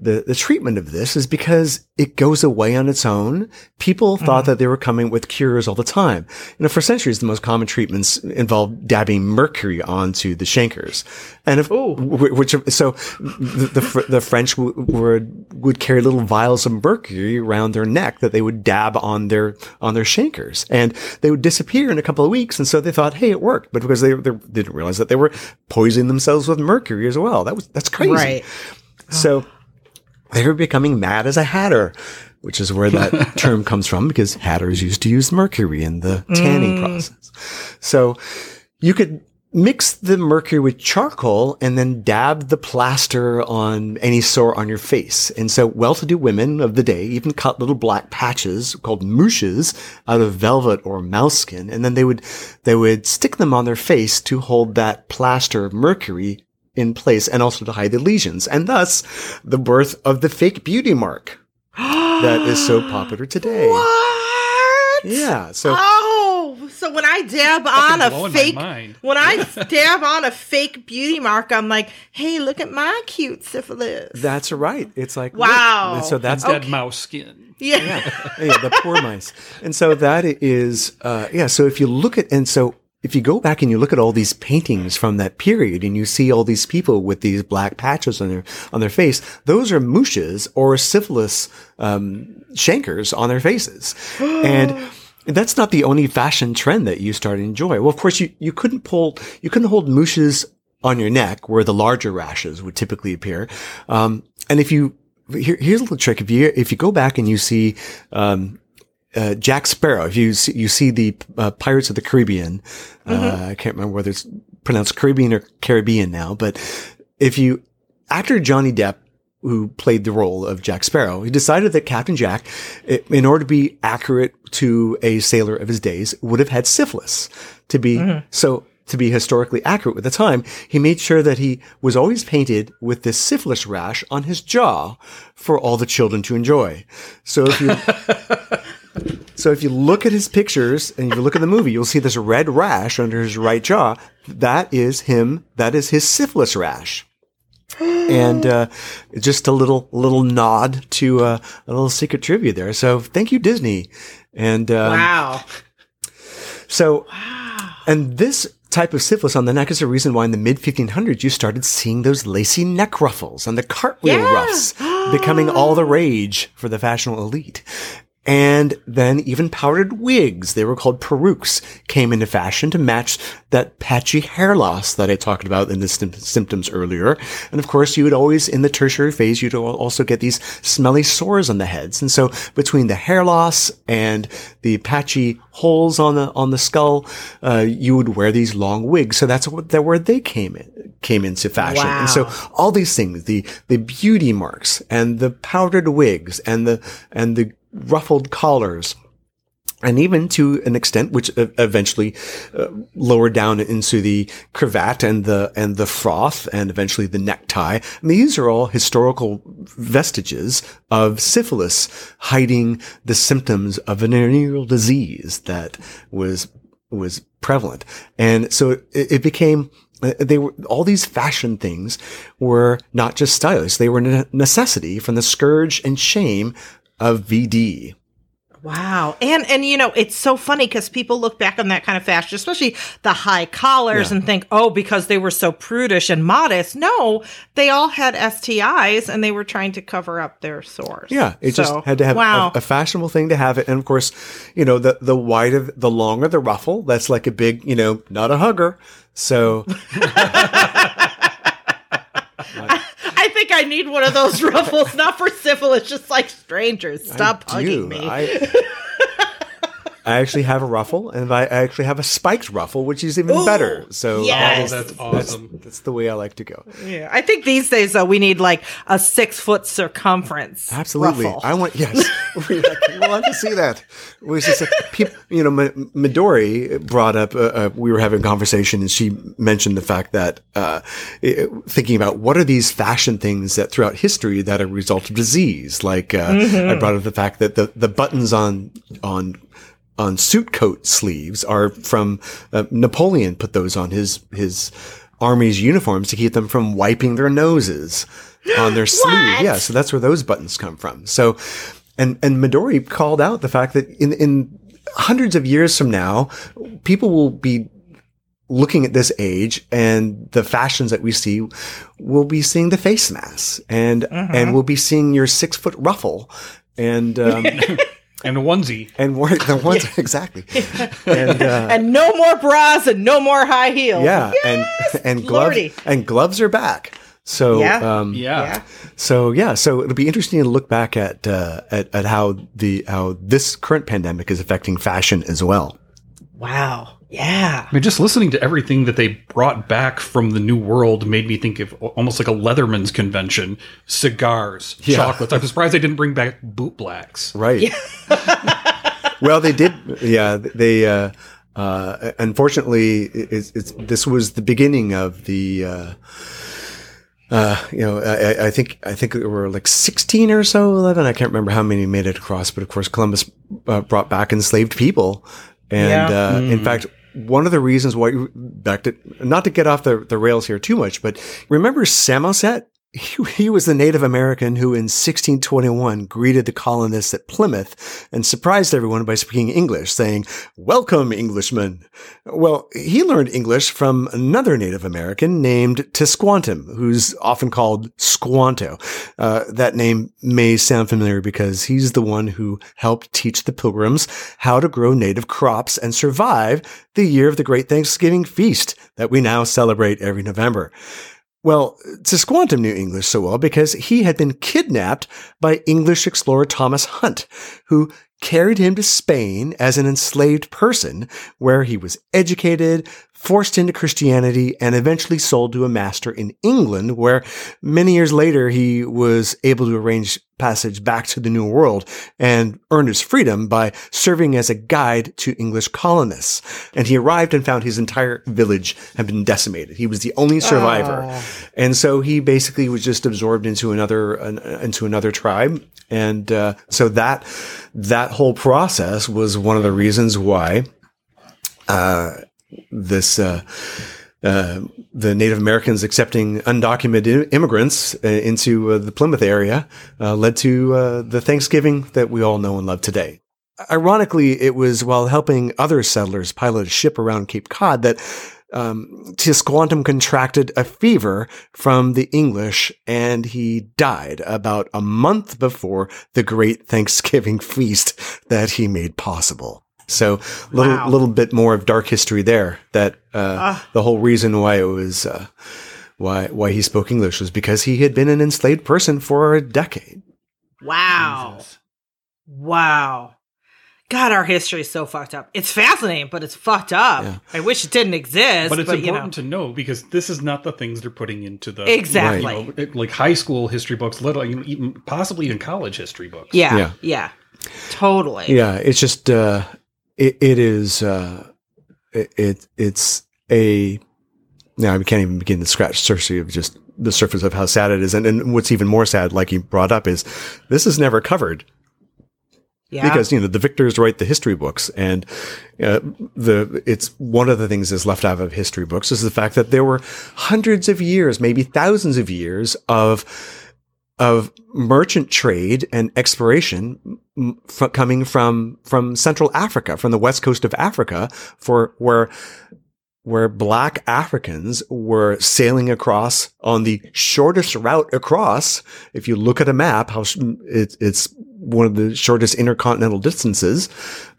the, the treatment of this is because it goes away on its own. People thought mm-hmm. that they were coming with cures all the time. You know, for centuries, the most common treatments involved dabbing mercury onto the chancres. And if, which, so the, the, the French would, would carry little vials of mercury around their neck that they would dab on their, on their chancres and they would disappear in a couple of weeks. And so they thought, Hey, it worked. But because they, they didn't realize that they were poisoning themselves with mercury as well. That was, that's crazy. Right. So, they were becoming mad as a hatter, which is where that term comes from because hatters used to use mercury in the tanning mm. process. So you could mix the mercury with charcoal and then dab the plaster on any sore on your face. And so well-to-do women of the day even cut little black patches called mouches out of velvet or mouse skin. And then they would, they would stick them on their face to hold that plaster of mercury in place and also to hide the lesions, and thus the birth of the fake beauty mark that is so popular today. What? Yeah. So. Oh, so when I dab on a fake, when I dab on a fake beauty mark, I'm like, hey, look at my cute syphilis. That's right. It's like wow. Look. So that's dead okay. mouse skin. Yeah. yeah. yeah, the poor mice. And so that is, uh, yeah. So if you look at, and so if you go back and you look at all these paintings from that period and you see all these people with these black patches on their on their face, those are mouches or syphilis um, chancres on their faces, and. That's not the only fashion trend that you start to enjoy. Well, of course, you, you couldn't pull, you couldn't hold mouches on your neck where the larger rashes would typically appear. Um, and if you, here, here's a little trick. If you, if you go back and you see, um, uh, Jack Sparrow. If you see, you see the uh, Pirates of the Caribbean, uh, mm-hmm. I can't remember whether it's pronounced Caribbean or Caribbean now, but if you actor Johnny Depp who played the role of Jack Sparrow, he decided that Captain Jack, in order to be accurate to a sailor of his days, would have had syphilis to be mm-hmm. so to be historically accurate with the time, he made sure that he was always painted with this syphilis rash on his jaw for all the children to enjoy. So if you So if you look at his pictures and you look at the movie, you'll see this red rash under his right jaw. That is him. That is his syphilis rash. and uh, just a little little nod to uh, a little secret trivia there. So thank you, Disney. And um, Wow. so, wow. and this type of syphilis on the neck is the reason why in the mid 1500s you started seeing those lacy neck ruffles and the cartwheel Yeah. ruffs becoming all the rage for the fashionable elite. And then even powdered wigs, they were called perukes, came into fashion to match that patchy hair loss that I talked about in the sym- symptoms earlier. And of course, you would always, in the tertiary phase, you'd also get these smelly sores on the heads. And so between the hair loss and the patchy holes on the, on the skull, uh, you would wear these long wigs. So that's what, that where they came in, came into fashion. And so all these things, the, the beauty marks and the powdered wigs and the, and the ruffled collars, and even to an extent, which eventually uh, lowered down into the cravat and the and the froth, and eventually the necktie. These are all historical vestiges of syphilis, hiding the symptoms of a venereal disease that was was prevalent, and so it, it became. uh, They were all these fashion things were not just stylish; they were a necessity from the scourge and shame of VD. Wow. And and you know, it's so funny because people look back on that kind of fashion, especially the high collars, Yeah. and think, oh, because they were so prudish and modest. No, they all had STIs and they were trying to cover up their sores. Yeah, it just had to have wow. a, a fashionable thing to have it, and of course, you know, the the wider, the longer the ruffle, that's like a big, you know, not a hugger. So think I need one of those ruffles, not for syphilis, just like strangers. Stop I hugging do. me. I, I actually have a ruffle, and I actually have a spiked ruffle, which is even better. So yes. Oh, that's awesome. that's the way I like to go. yeah. I think these days though we need like a six foot circumference. Absolutely. ruffle. I want, yes. we want to see that. We was just, people, you know, Ma- Midori brought up, uh, uh, we were having a conversation and she mentioned the fact that, uh, i- thinking about what are these fashion things that throughout history that are a result of disease? Like, uh, I brought up the fact that the, the buttons on, on, on suit coat sleeves are from uh, Napoleon put those on his his army's uniforms to keep them from wiping their noses on their sleeve. Yeah, so that's where those buttons come from. So, and and Midori called out the fact that in in hundreds of years from now, people will be looking at this age and the fashions that we see, we'll be seeing the face masks and and we'll be seeing your six foot ruffle and. Um, And a onesie. and wore the ones exactly, and uh, and no more bras and no more high heels. yeah, and and gloves Lordy. and gloves are back. So Yeah. um, Yeah. Yeah. so yeah, so it'll be interesting to look back at uh, at at how the how this current pandemic is affecting fashion as well. Wow. Yeah. I mean, just listening to everything that they brought back from the New World made me think of almost like a Leatherman's convention. Cigars, Yeah. chocolates. I'm surprised they didn't bring back boot blacks. Right. well, they did. Yeah, they. Uh, uh, unfortunately, it's, it's this was the beginning of the. Uh, uh, you know, I, I- I think I think there were like sixteen or so, eleven. I can't remember how many made it across, but of course, Columbus uh, brought back enslaved people, and Yeah. uh, in fact, one of the reasons why back to not to get off the, the rails here too much, but remember Samoset? He, was the Native American who in 1621 greeted the colonists at Plymouth and surprised everyone by speaking English, saying, Welcome, Englishmen. Well, he learned English from another Native American named Tisquantum, who's often called Squanto. Uh, that name may sound familiar because he's the one who helped teach the pilgrims how to grow native crops and survive the year of the great Thanksgiving feast that we now celebrate every November. Well, Tisquantum knew English so well because he had been kidnapped by English explorer Thomas Hunt, who carried him to Spain as an enslaved person, where he was educated, forced into Christianity, and eventually sold to a master in England, where many years later he was able to arrange passage back to the New World and earned his freedom by serving as a guide to English colonists. And he arrived and found his entire village had been decimated. He was the only survivor. Oh. And so he basically was just absorbed into another, an, into another tribe. And, uh, so that, that whole process was one of the reasons why, uh, this, uh, the Native Americans accepting undocumented immigrants uh, into uh, the Plymouth area uh, led to uh, the Thanksgiving that we all know and love today. Ironically, it was while helping other settlers pilot a ship around Cape Cod that um, Tisquantum contracted a fever from the English and he died about a month before the great Thanksgiving feast that he made possible. So little Wow. little bit more of dark history there. That uh, the whole reason why it was uh, why why he spoke English was because he had been an enslaved person for a decade. Wow. Jesus. Wow. God, our history is so fucked up. It's fascinating, but it's fucked up. Yeah. I wish it didn't exist. But it's you know. important to know because this is not the things they're putting into the Exactly. you know, like high school history books, little you know, even possibly even college history books. Yeah, Yeah. yeah. Totally. Yeah, it's just uh, it, it is uh, it, it it's a now I can't even begin to scratch the surface of just the surface of how sad it is, and, and what's even more sad, like you brought up, is this is never covered Yeah. because you know the victors write the history books and uh, the it's one of the things that's left out of history books is the fact that there were hundreds of years maybe thousands of years of of merchant trade and exploration f- coming from from central africa from the west coast of africa for where where black Africans were sailing across on the shortest route across. If you look at a map, how sh- it, it's one of the shortest intercontinental distances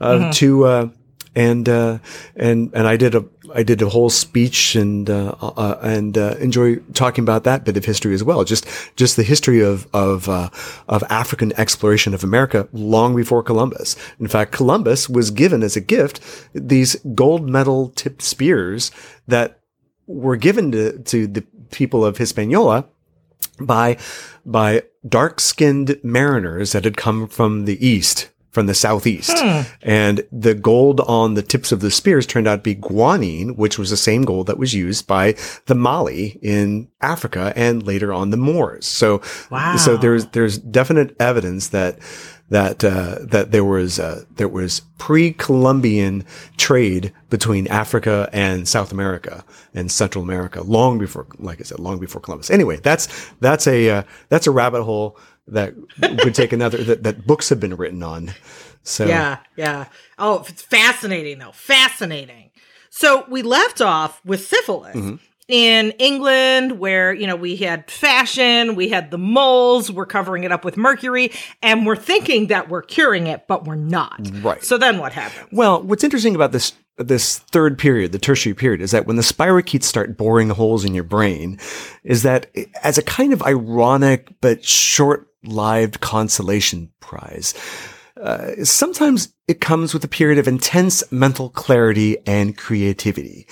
uh, to, uh, and, uh, and, and I did a, I did a whole speech and, uh, uh, and, uh, enjoy talking about that bit of history as well. Just, just the history of, of, uh, of African exploration of America long before Columbus. In fact, Columbus was given as a gift these gold medal tipped spears that were given to, to the people of Hispaniola by by dark skinned mariners that had come from the east, from the southeast. And the gold on the tips of the spears turned out to be guanine, which was the same gold that was used by the Mali in Africa and later on the Moors. So Wow. so there's there's definite evidence that that uh, that there was uh, there was pre-Columbian trade between Africa and South America and Central America long before, like I said, long before Columbus. Anyway, that's that's a uh, that's a rabbit hole that would take another that, that books have been written on. So Yeah, yeah. Oh, it's fascinating though. Fascinating. So we left off with syphilis Mm-hmm. in England, where you know we had fashion, we had the moles, we're covering it up with mercury, and we're thinking that we're curing it, but we're not. Right. So then what happened? Well, what's interesting about this this third period, the tertiary period, is that when the spirochetes start boring holes in your brain, is that as a kind of ironic but short-lived consolation prize, uh, sometimes it comes with a period of intense mental clarity and creativity.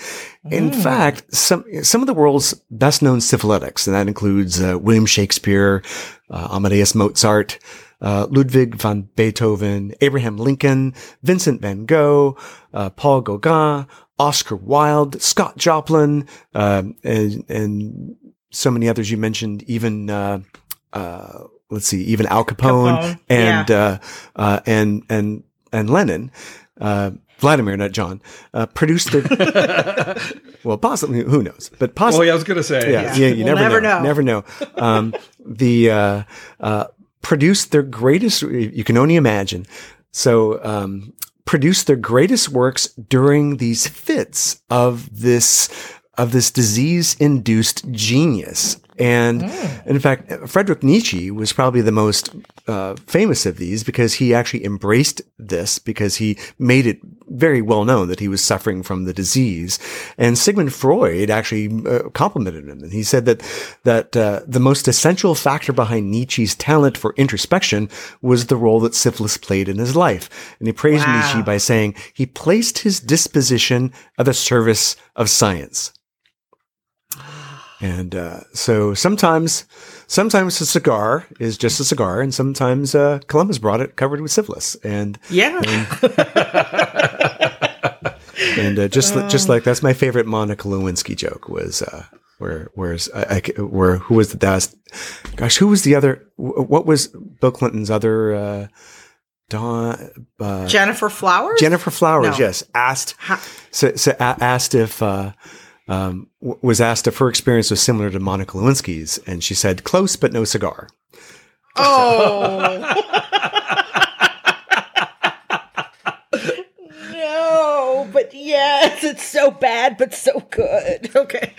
In fact, some some of the world's best known syphilitics, and that includes uh, William Shakespeare, uh, Amadeus Mozart, uh, Ludwig van Beethoven, Abraham Lincoln, Vincent van Gogh, uh, Paul Gauguin, Oscar Wilde, Scott Joplin, um, and, and so many others you mentioned, even, uh, uh, let's see, even Al Capone, Capone, and, uh, uh, and, and, and Lennon, uh, Vladimir, not John, uh, produced their, well, possibly, who knows, but Oh possibly, yeah, I was gonna say. yeah, yeah, you We'll never, never know, know. never know. Um, the uh, uh, produced their greatest. You can only imagine. So um, produced their greatest works during these fits of this of this disease induced genius. And in fact, Friedrich Nietzsche was probably the most uh, famous of these because he actually embraced this because he made it very well known that he was suffering from the disease. And Sigmund Freud actually uh, complimented him, and he said that that uh, the most essential factor behind Nietzsche's talent for introspection was the role that syphilis played in his life. And he praised Wow. Nietzsche by saying he placed his disposition at the service of science. And uh, so sometimes, sometimes a cigar is just a cigar, and sometimes uh, Columbus brought it covered with syphilis. And Yeah. and uh, just just like that's my favorite Monica Lewinsky joke was uh, where where's I, I where who was the last? Gosh, who was the other? What was Bill Clinton's other? Uh, Don uh, Gennifer Flowers? Gennifer Flowers, No. yes, asked Ha- so, so asked if uh, um, w- was asked if her experience was similar to Monica Lewinsky's, and she said close but no cigar. Oh. no, but yes, it's so bad, but so good. Okay.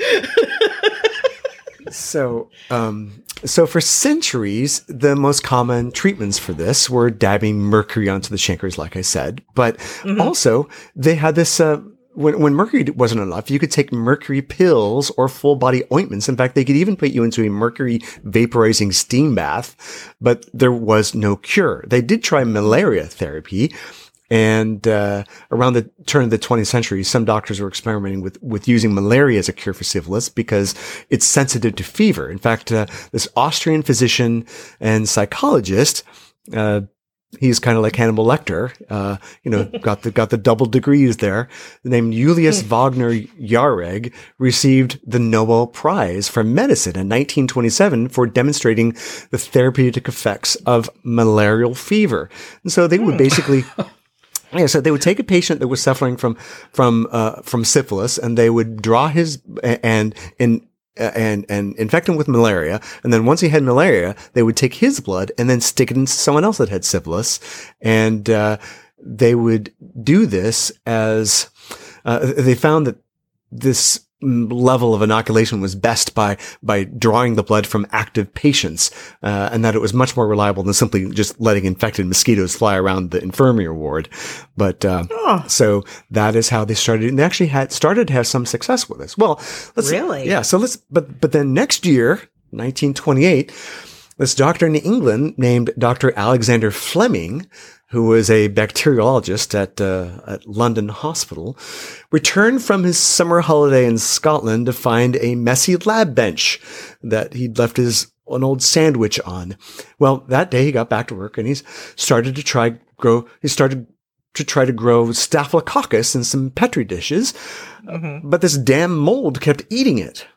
So, um, so for centuries, the most common treatments for this were dabbing mercury onto the chancres, like I said. But also, they had this. Uh, when, when mercury wasn't enough, you could take mercury pills or full body ointments. In fact, they could even put you into a mercury vaporizing steam bath, but there was no cure. They did try malaria therapy, and uh, around the turn of the 20th century, some doctors were experimenting with, with using malaria as a cure for syphilis because it's sensitive to fever. In fact, uh, this Austrian physician and psychologist, uh, he's kind of like Hannibal Lecter, uh, you know, got the got the double degrees there. The named Julius Wagner Jauregg received the Nobel Prize for medicine in 1927 for demonstrating the therapeutic effects of malarial fever. And so they would basically yeah, so they would take a patient that was suffering from from uh, from syphilis, and they would draw his and and and and infect him with malaria, and then once he had malaria, they would take his blood and then stick it into someone else that had syphilis, and uh, they would do this as uh, they found that this level of inoculation was best by by drawing the blood from active patients, uh, and that it was much more reliable than simply just letting infected mosquitoes fly around the infirmary ward. But uh, Oh. so that is how they started, and they actually had started to have some success with this. Well, let's Really? yeah. So let's but but then next year, 1928. This doctor in England named Dr. Alexander Fleming, who was a bacteriologist at, uh, at London Hospital, returned from his summer holiday in Scotland to find a messy lab bench that he'd left his an old sandwich on. Well, that day he got back to work and he's started to try grow. He started to try to grow staphylococcus in some petri dishes, but this damn mold kept eating it.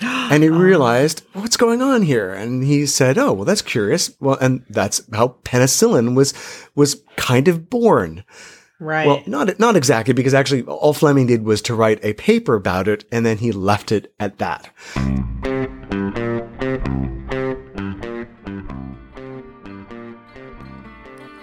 And he oh. realized, what's going on here? And he said, oh, well, that's curious. Well, and that's how penicillin was, was kind of born. Right. Well, not, not exactly, because actually all Fleming did was to write a paper about it, and then he left it at that.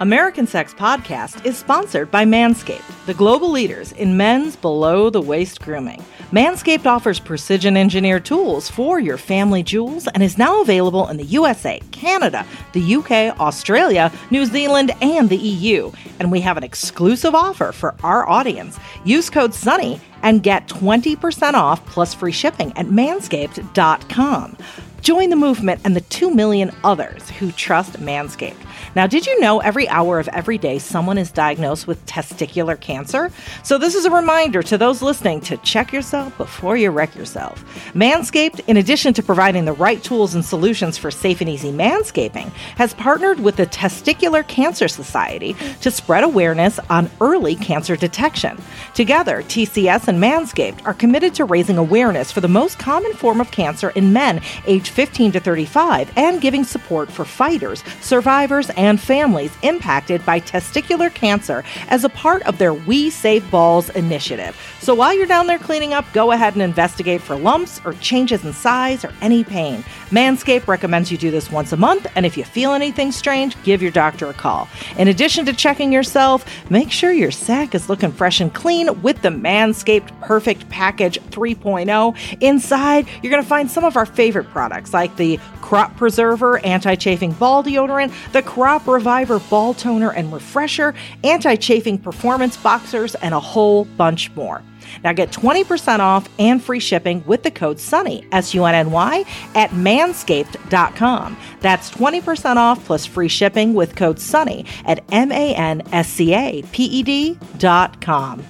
American Sex Podcast is sponsored by Manscaped, the global leaders in men's below the waist grooming. Manscaped offers precision engineered tools for your family jewels and is now available in the USA, Canada, the UK, Australia, New Zealand, and the EU. And we have an exclusive offer for our audience. Use code SUNNY and get 20% off plus free shipping at manscaped.com. Join the movement and the 2 million others who trust Manscaped. Now, did you know every hour of every day someone is diagnosed with testicular cancer? So, this is a reminder to those listening to check yourself before you wreck yourself. Manscaped, in addition to providing the right tools and solutions for safe and easy manscaping, has partnered with the Testicular Cancer Society to spread awareness on early cancer detection. Together, TCS and Manscaped are committed to raising awareness for the most common form of cancer in men aged 15 to 35 and giving support for fighters, survivors, and families impacted by testicular cancer as a part of their We Save Balls initiative. So while you're down there cleaning up, go ahead and investigate for lumps or changes in size or any pain. Manscaped recommends you do this once a month, and if you feel anything strange, give your doctor a call. In addition to checking yourself, make sure your sack is looking fresh and clean with the Manscaped Perfect Package 3.0. Inside, you're going to find some of our favorite products like the Crop Preserver Anti Chafing Ball Deodorant, the Crop Reviver Ball Toner and Refresher, Anti Chafing Performance Boxers, and a whole bunch more. Now get 20% off and free shipping with the code SUNNY, S U N N Y, at manscaped.com. That's 20% off plus free shipping with code SUNNY at M A N S C A P E D.com.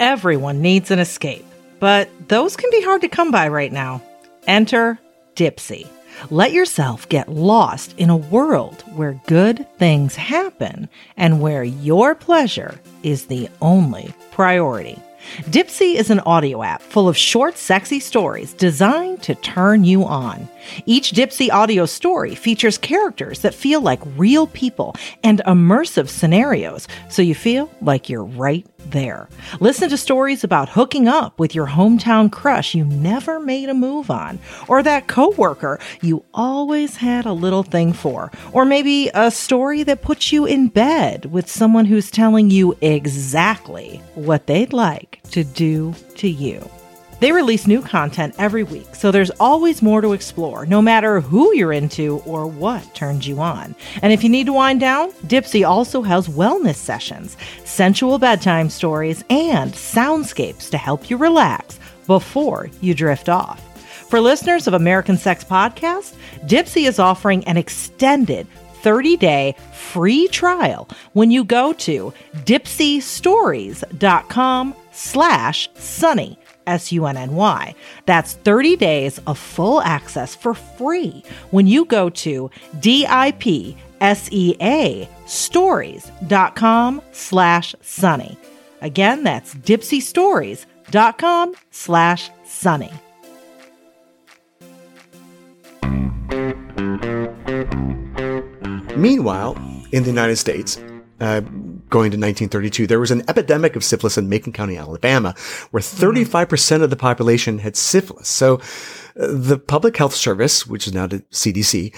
Everyone needs an escape, but those can be hard to come by right now. Enter Dipsea. Let yourself get lost in a world where good things happen and where your pleasure is the only priority. Dipsea is an audio app full of short, sexy stories designed to turn you on. Each Dipsea audio story features characters that feel like real people and immersive scenarios, so you feel like you're right there. Listen to stories about hooking up with your hometown crush you never made a move on, or that coworker you always had a little thing for, or maybe a story that puts you in bed with someone who's telling you exactly what they'd like to do to you. They release new content every week, so there's always more to explore, no matter who you're into or what turns you on. And if you need to wind down, Dipsea also has wellness sessions, sensual bedtime stories, and soundscapes to help you relax before you drift off. For listeners of American Sex Podcast, Dipsea is offering an extended 30-day free trial when you go to dipseastories.com slash sunny S-U-N-N-Y. That's 30 days of full access for free when you go to D-I-P-S-E-A stories.com slash sunny. Again, that's dipseastories.com slash sunny. Meanwhile, in the United States, uh, going to 1932, there was an epidemic of syphilis in Macon County, Alabama, where 35% of the population had syphilis. So uh, the Public Health Service, which is now the CDC,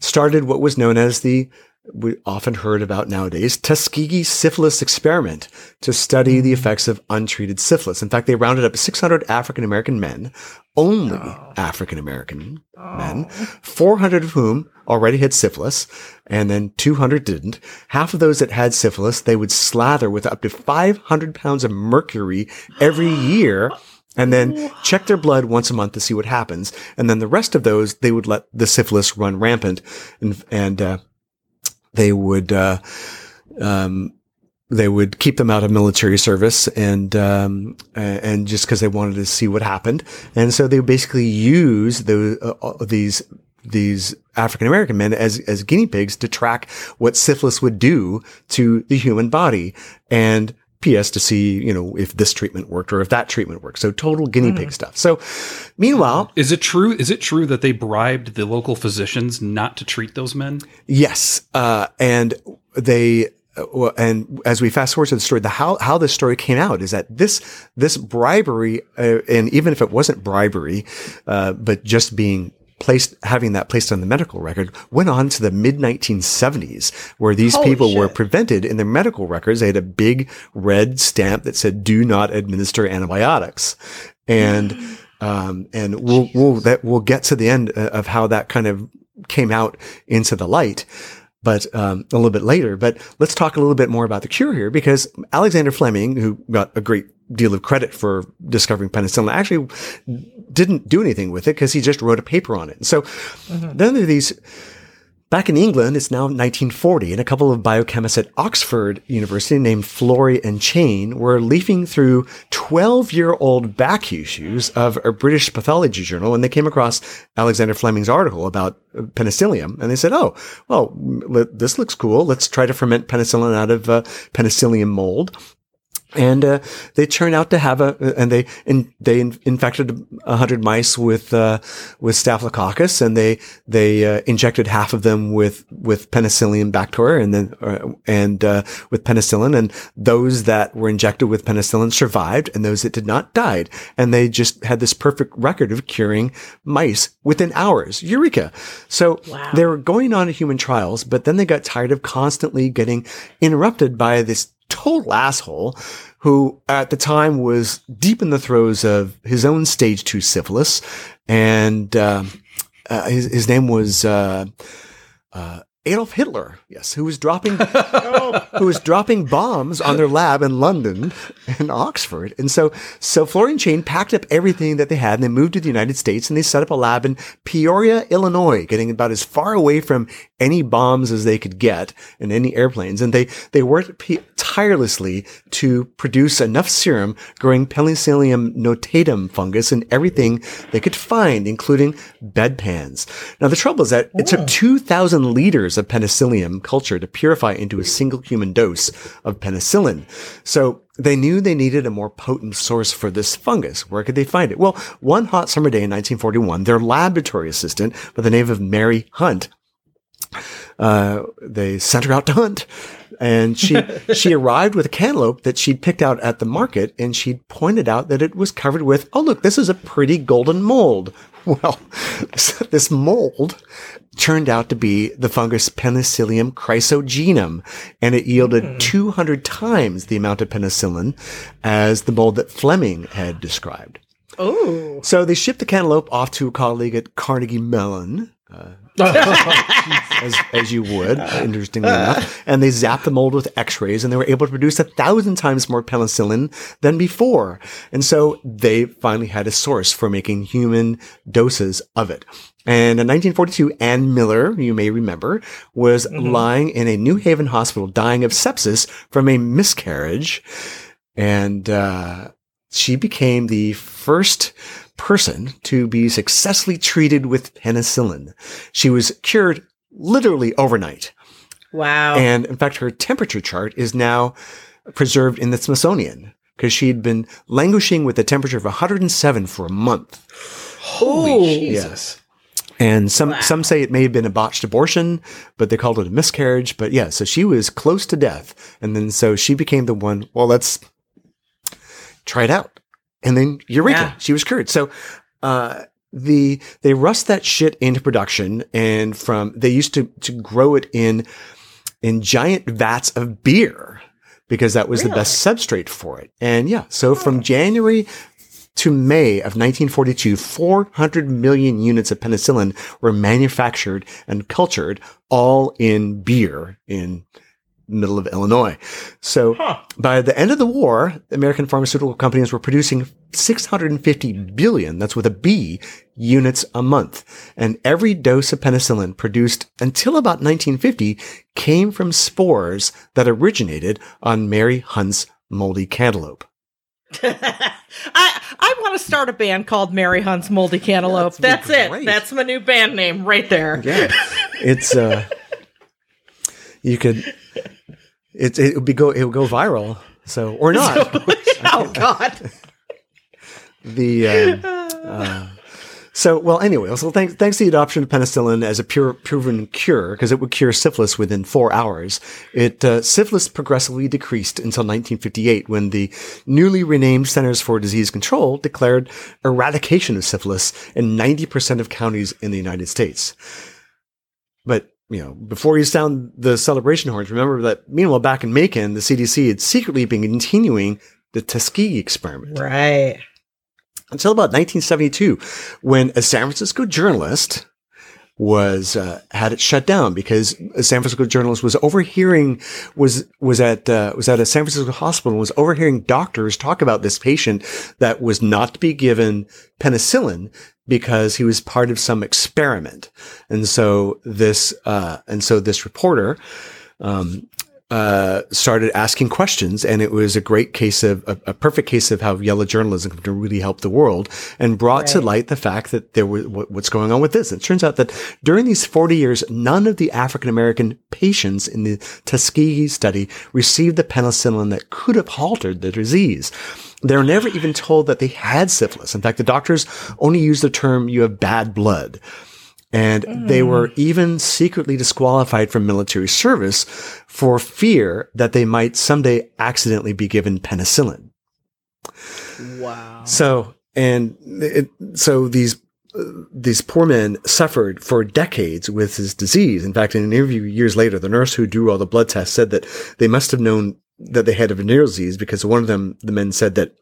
started what was known as the we often heard about nowadays, Tuskegee syphilis experiment to study the effects of untreated syphilis. In fact, they rounded up 600 African American men, only oh. African American oh. men, 400 of whom already had syphilis, and then 200 didn't. Half of those that had syphilis, they would slather with up to 500 pounds of mercury every year and then check their blood once a month to see what happens. And then the rest of those, they would let the syphilis run rampant and, and, uh, they would, uh, um, they would keep them out of military service and um, and just because they wanted to see what happened, and so they basically use the, uh, these these African American men as as guinea pigs to track what syphilis would do to the human body, and P.S. to see, you know, if this treatment worked or if that treatment worked. So total guinea pig mm. stuff. So meanwhile, is it true? Is it true that they bribed the local physicians not to treat those men? Yes. Uh, and they, uh, and as we fast forward to the story, the how how this story came out is that this this bribery, uh, and even if it wasn't bribery, uh, but just being placed having that placed on the medical record went on to the mid 1970s where these Holy people shit. were prevented in their medical records they had a big red stamp that said do not administer antibiotics and um, and we'll we'll that we'll get to the end uh, of how that kind of came out into the light but um, a little bit later. But let's talk a little bit more about the cure here, because Alexander Fleming, who got a great deal of credit for discovering penicillin, actually didn't do anything with it because he just wrote a paper on it. And so mm-hmm. then there are these. Back in England, it's now 1940, and a couple of biochemists at Oxford University named Florey and Chain were leafing through 12 year old back issues of a British pathology journal, and they came across Alexander Fleming's article about penicillium, and they said, "Oh, well, this looks cool. Let's try to ferment penicillin out of uh, penicillium mold." And uh, they turn out to have a and they in, they in, infected a hundred mice with uh, with staphylococcus and they they uh, injected half of them with with penicillium bacter and then uh, and uh, with penicillin. And those that were injected with penicillin survived and those that did not died. And they just had this perfect record of curing mice within hours. Eureka! So wow. they were going on human trials but then they got tired of constantly getting interrupted by this total asshole who at the time was deep in the throes of his own stage two syphilis. And, uh, uh, his, his name was, uh, uh Adolf Hitler, yes, who was dropping who was dropping bombs on their lab in London and Oxford. And so so Florey and Chain packed up everything that they had and they moved to the United States and they set up a lab in Peoria, Illinois, getting about as far away from any bombs as they could get and any airplanes. And they they worked tirelessly to produce enough serum growing Penicillium notatum fungus in everything they could find, including bedpans. Now, the trouble is that it took 2,000 liters of penicillium culture to purify into a single human dose of penicillin. So they knew they needed a more potent source for this fungus. Where could they find it? Well, one hot summer day in 1941, their laboratory assistant by the name of Mary Hunt uh, they sent her out to hunt and she she arrived with a cantaloupe that she'd picked out at the market and she'd pointed out that it was covered with oh look this is a pretty golden mold well this mold turned out to be the fungus penicillium chrysogenum and it yielded mm. 200 times the amount of penicillin as the mold that fleming had described Oh. So they shipped the cantaloupe off to a colleague at Carnegie Mellon, uh, as, as you would, interestingly enough. And they zapped the mold with x-rays and they were able to produce a thousand times more penicillin than before. And so they finally had a source for making human doses of it. And in 1942, Ann Miller, you may remember, was mm-hmm. lying in a New Haven hospital dying of sepsis from a miscarriage. And, uh, she became the first person to be successfully treated with penicillin. She was cured literally overnight. Wow. And in fact, her temperature chart is now preserved in the Smithsonian because she'd been languishing with a temperature of 107 for a month. Holy Jesus. And some, wow. some say it may have been a botched abortion, but they called it a miscarriage. But yeah, so she was close to death. And then so she became the one, well, let's try it out. And then Eureka, yeah. she was cured. So, uh, the, they rust that shit into production and from, they used to, to grow it in, in giant vats of beer because that was really? the best substrate for it. And yeah, so from January to May of 1942, 400 million units of penicillin were manufactured and cultured all in beer in middle of Illinois. So huh. by the end of the war, American pharmaceutical companies were producing 650 billion, that's with a B, units a month. And every dose of penicillin produced until about 1950 came from spores that originated on Mary Hunt's moldy cantaloupe. I I want to start a band called Mary Hunt's Moldy Cantaloupe. Yeah, that's, that's it. That's my new band name right there. Yeah. It's uh you could it it would be go it would go viral. So or not. oh God. the um, uh, so well anyway. So thanks thanks to the adoption of penicillin as a pure proven cure because it would cure syphilis within four hours. It uh, syphilis progressively decreased until 1958 when the newly renamed Centers for Disease Control declared eradication of syphilis in 90% of counties in the United States. But you know, before you sound the celebration horns, remember that meanwhile back in Macon, the CDC had secretly been continuing the Tuskegee experiment. Right. Until about 1972, when a San Francisco journalist was uh, had it shut down because a San Francisco journalist was overhearing was was at uh, was at a San Francisco hospital and was overhearing doctors talk about this patient that was not to be given penicillin because he was part of some experiment. And so this, uh, and so this reporter, um, uh, started asking questions, and it was a great case of a, a, perfect case of how yellow journalism can really help the world, and brought right. to light the fact that there was what, what's going on with this. It turns out that during these 40 years, none of the African American patients in the Tuskegee study received the penicillin that could have halted the disease. They were never even told that they had syphilis. In fact, the doctors only used the term "you have bad blood." And mm. they were even secretly disqualified from military service for fear that they might someday accidentally be given penicillin. Wow. So, and it, so these, these poor men suffered for decades with this disease. In fact, in an interview years later, the nurse who drew all the blood tests said that they must have known that they had a venereal disease because one of them, the men said that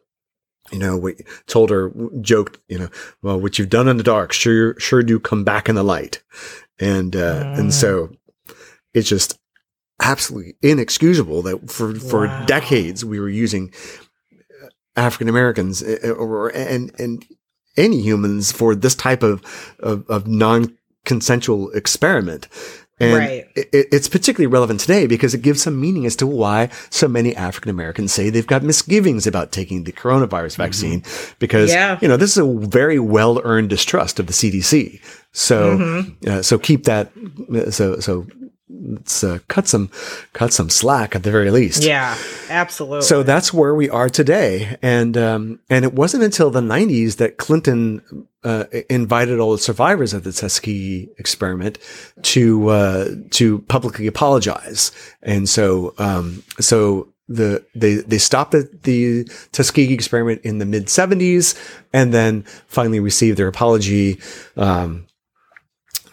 you know, we told her, joked, you know, well, what you've done in the dark, sure, sure do come back in the light. And, uh, mm. and so it's just absolutely inexcusable that for, wow. for decades we were using African Americans eh, eh, or, and, and any humans for this type of, of, of non consensual experiment And Right. it, it's particularly relevant today because it gives some meaning as to why so many African Americans say they've got misgivings about taking the coronavirus vaccine because, Yeah. you know, this is a very well earned distrust of the CDC. So, Mm-hmm. uh, so keep that, so, so let's uh, cut some, cut some slack at the very least. Yeah, absolutely. So that's where we are today, and um, and it wasn't until the '90s that Clinton uh, invited all the survivors of the Tuskegee experiment to uh, to publicly apologize, and so um, so the they they stopped the, the Tuskegee experiment in the mid '70s, and then finally received their apology. Um,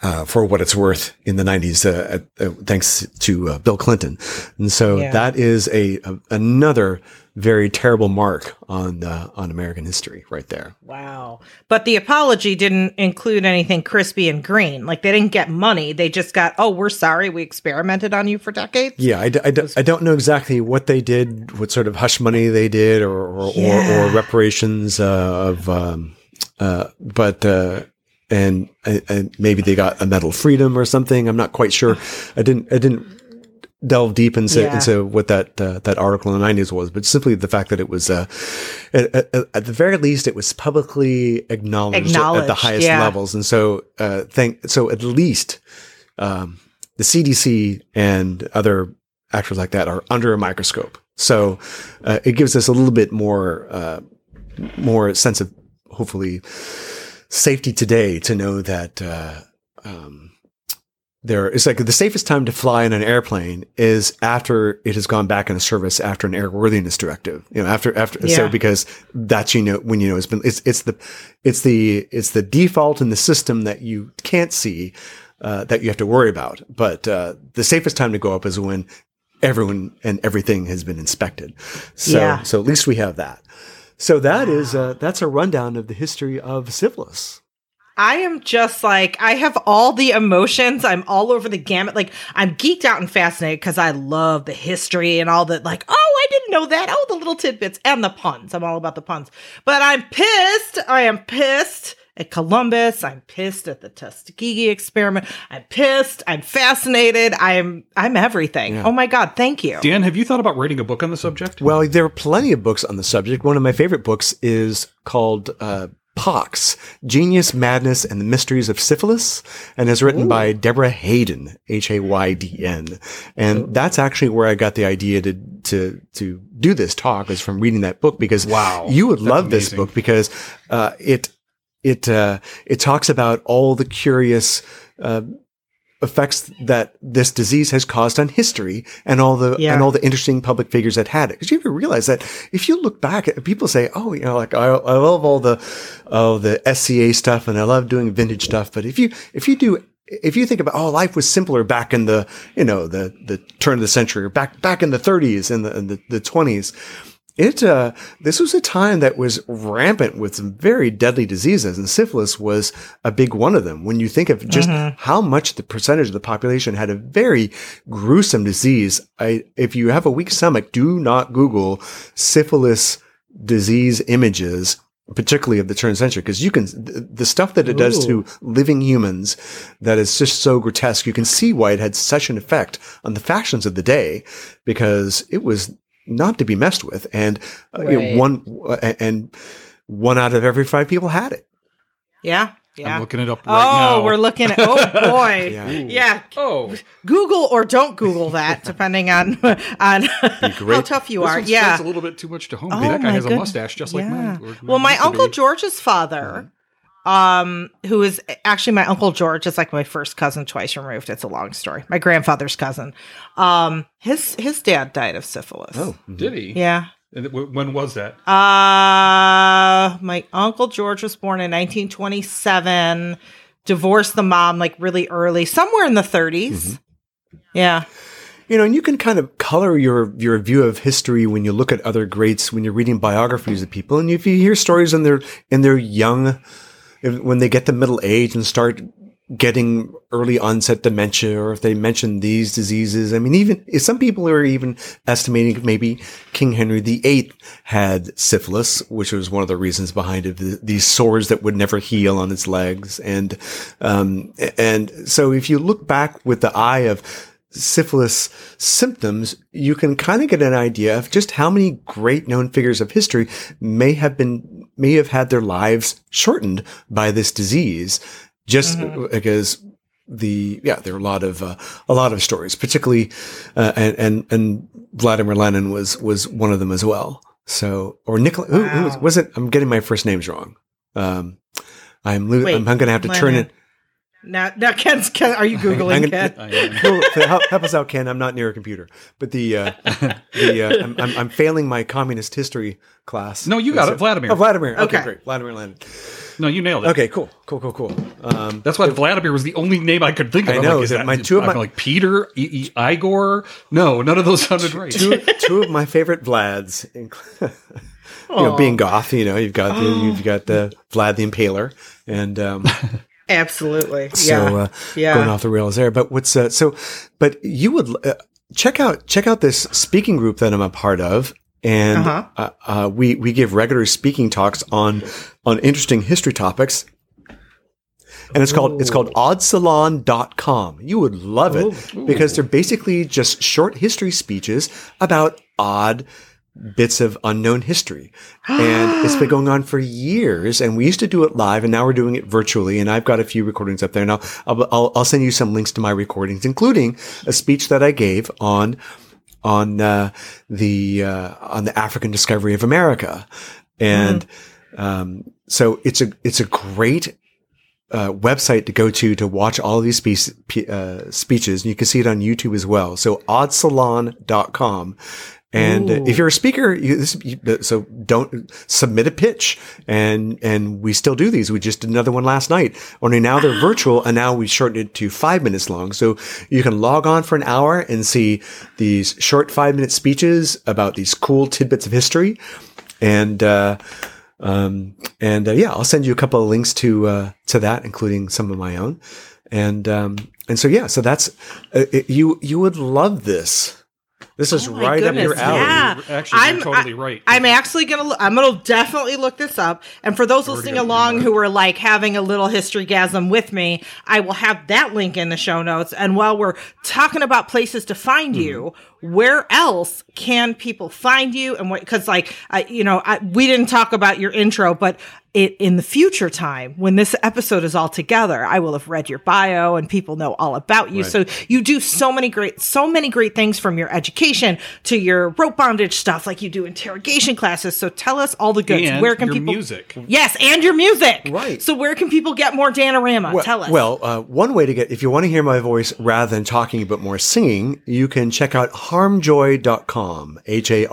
uh, for what it's worth in the 90s, uh, uh, thanks to uh, Bill Clinton. And so Yeah. that is a, a another very terrible mark on uh, on American history right there. Wow. But the apology didn't include anything crispy and green. Like they didn't get money. They just got, oh, we're sorry. We experimented on you for decades. Yeah, I don't know exactly what they did, what sort of hush money they did, or or, Yeah. or, or reparations uh, of, um, uh, but uh, and, and maybe they got a medal of freedom or something. I'm not quite sure. I didn't I didn't delve deep into Yeah. into what that uh, that article in the 90s was, but simply the fact that it was uh, at, at, at the very least it was publicly acknowledged, at- at the highest yeah. levels, and so uh, thank so at least um, the CDC and other actors like that are under a microscope. So uh, it gives us a little bit more uh, more sense of hopefully safety today to know that uh, um, there it's like the safest time to fly in an airplane is after it has gone back into service after an airworthiness directive. You know, after after so because that's you know when you know it's been it's it's the it's the it's the default in the system that you can't see uh, that you have to worry about. But uh, the safest time to go up is when everyone and everything has been inspected. So Yeah. so at least we have that. So that is uh, that's a rundown of the history of syphilis. I am just like, I have all the emotions. I'm all over the gamut. Like, I'm geeked out and fascinated because I love the history and all the, like, oh, I didn't know that. Oh, the little tidbits and the puns. I'm all about the puns. But I'm pissed. I am pissed at Columbus. I'm pissed at the Tuskegee experiment. I'm pissed. I'm fascinated. I'm, I'm everything. Yeah. Oh my God. Thank you. Dan, have you thought about writing a book on the subject? Well, there are plenty of books on the subject. One of my favorite books is called uh, Pox Genius, Madness, and the Mysteries of Syphilis, and is written by Deborah Hayden, H A Y D N. And that's actually where I got the idea to, to, to do this talk, is from reading that book because Wow. you would That's love this book because uh, it, it, uh, it talks about all the curious, uh, effects that this disease has caused on history and all the Yeah. and all the interesting public figures that had it. Because you have to realize that if you look back people say, "Oh, you know, like I, I love all the oh the SCA stuff and I love doing vintage stuff," but if you if you do if you think about oh life was simpler back in the you know the the turn of the century or back back in the 30s and the and the, the 20s it uh this was a time that was rampant with some very deadly diseases and syphilis was a big one of them. When you think of just how much the percentage of the population had a very gruesome disease i if you have a weak stomach do not google syphilis disease images particularly of the turn century because you can the, the stuff that it does to living humans that is just so grotesque you can see why it had such an effect on the fashions of the day because it was not to be messed with and uh, you know, one uh, and one out of every five people had it Yeah. Yeah. I'm looking it up oh, right now. we're looking at, oh boy. Yeah. yeah. Oh, Google or don't Google that, depending on on how tough you this are. one Yeah. spends a little bit too much to home. Oh, that guy my has a mustache just like mine. well, my uncle be. George's father, um, who is actually my uncle George, is like my first cousin twice removed. It's a long story. My grandfather's cousin. Um, his his dad died of syphilis. oh Did he? Yeah. And w- when was that? Uh my uncle George was born in 1927, divorced the mom like really early, somewhere in the 30s. Mm-hmm. Yeah. you know and you can kind of color your your view of history when you look at other greats when you're reading biographies of people and if you hear stories in their in their young if- when they get to middle age and start getting early onset dementia or if they mention these diseases. I mean, even some people are even estimating maybe King Henry VIII had syphilis, which was one of the reasons behind it. These sores that would never heal on his legs. And, um, and so if you look back with the eye of, syphilis symptoms, you can kind of get an idea of just how many great known figures of history may have been, may have had their lives shortened by this disease just mm-hmm. because the yeah there are a lot of uh, a lot of stories particularly uh, and, and and Vladimir Lenin was was one of them as well so or Nikolai wow. who, who was, was, it I'm getting my first names wrong um I'm Wait, I'm, I'm going to have to Lenin. turn it now, now Ken's, Ken, are you googling Ken? help, help, us out, Ken. I'm not near a computer, but the uh, the uh, I'm, I'm, I'm, failing my communist history class. No, you got it, Vladimir. Oh, Vladimir. Okay, okay. great, Vladimir Lenin. No, you nailed it. Okay, cool, cool, cool, cool. Um, That's why Vladimir was the only name I could think of. I know. Like, that, my two of my like Peter, e- e- Igor. No, none of those sounded right. Two, two of my favorite Vlads. you know, being goth, you know, you've got the, you've got the Vlad the Impaler, and um, Absolutely. So, yeah. Uh, yeah. going off the rails there. But what's, uh, so, but you would, uh, check out, check out this speaking group that I'm a part of. And, uh-huh. Uh, uh, we, we give regular speaking talks on, on interesting history topics. And it's called, it's called oddsalon.com. You would love it Ooh. because they're basically just short history speeches about odd, bits of unknown history. and it's been going on for years. And we used to do it live and now we're doing it virtually. And I've got a few recordings up there. And I'll, I'll, I'll send you some links to my recordings, including a speech that I gave on, on, uh, the, uh, on the African discovery of America. And, mm. um, so it's a, it's a great, uh, website to go to to watch all of these uh, speeches. And you can see it on YouTube as well. So oddsalon.com. And Ooh. if you're a speaker, you, so don't submit a pitch. And, and we still do these. We just did another one last night. Only now they're virtual and now we shortened it to five minutes long. So you can log on for an hour and see these short five minute speeches about these cool tidbits of history. And, uh, um, and uh, yeah, I'll send you a couple of links to, uh, to that, including some of my own. And, um, and so, yeah, so that's, uh, you, you would love this. This is oh right goodness. up your alley. Yeah. Actually, I'm, totally I, right. I'm actually gonna. I'm gonna definitely look this up. And for those listening along who are like having a little history gasm with me, I will have that link in the show notes. And while we're talking about places to find mm-hmm. you, where else can people find you? And what? Because like, I, you know, I, we didn't talk about your intro, but it in the future time when this episode is all together i will have read your bio and people know all about you. Right. so you do so many great so many great things from your education to your rope bondage stuff. Like you do interrogation classes. So tell us all the goods. And where can your people music. Yes and your music. Right. So where can people get more danorama well, tell us. well uh, one way to get if you want to hear my voice rather than talking but more singing you can check out harmjoy.com h-a-r-m-j-o-y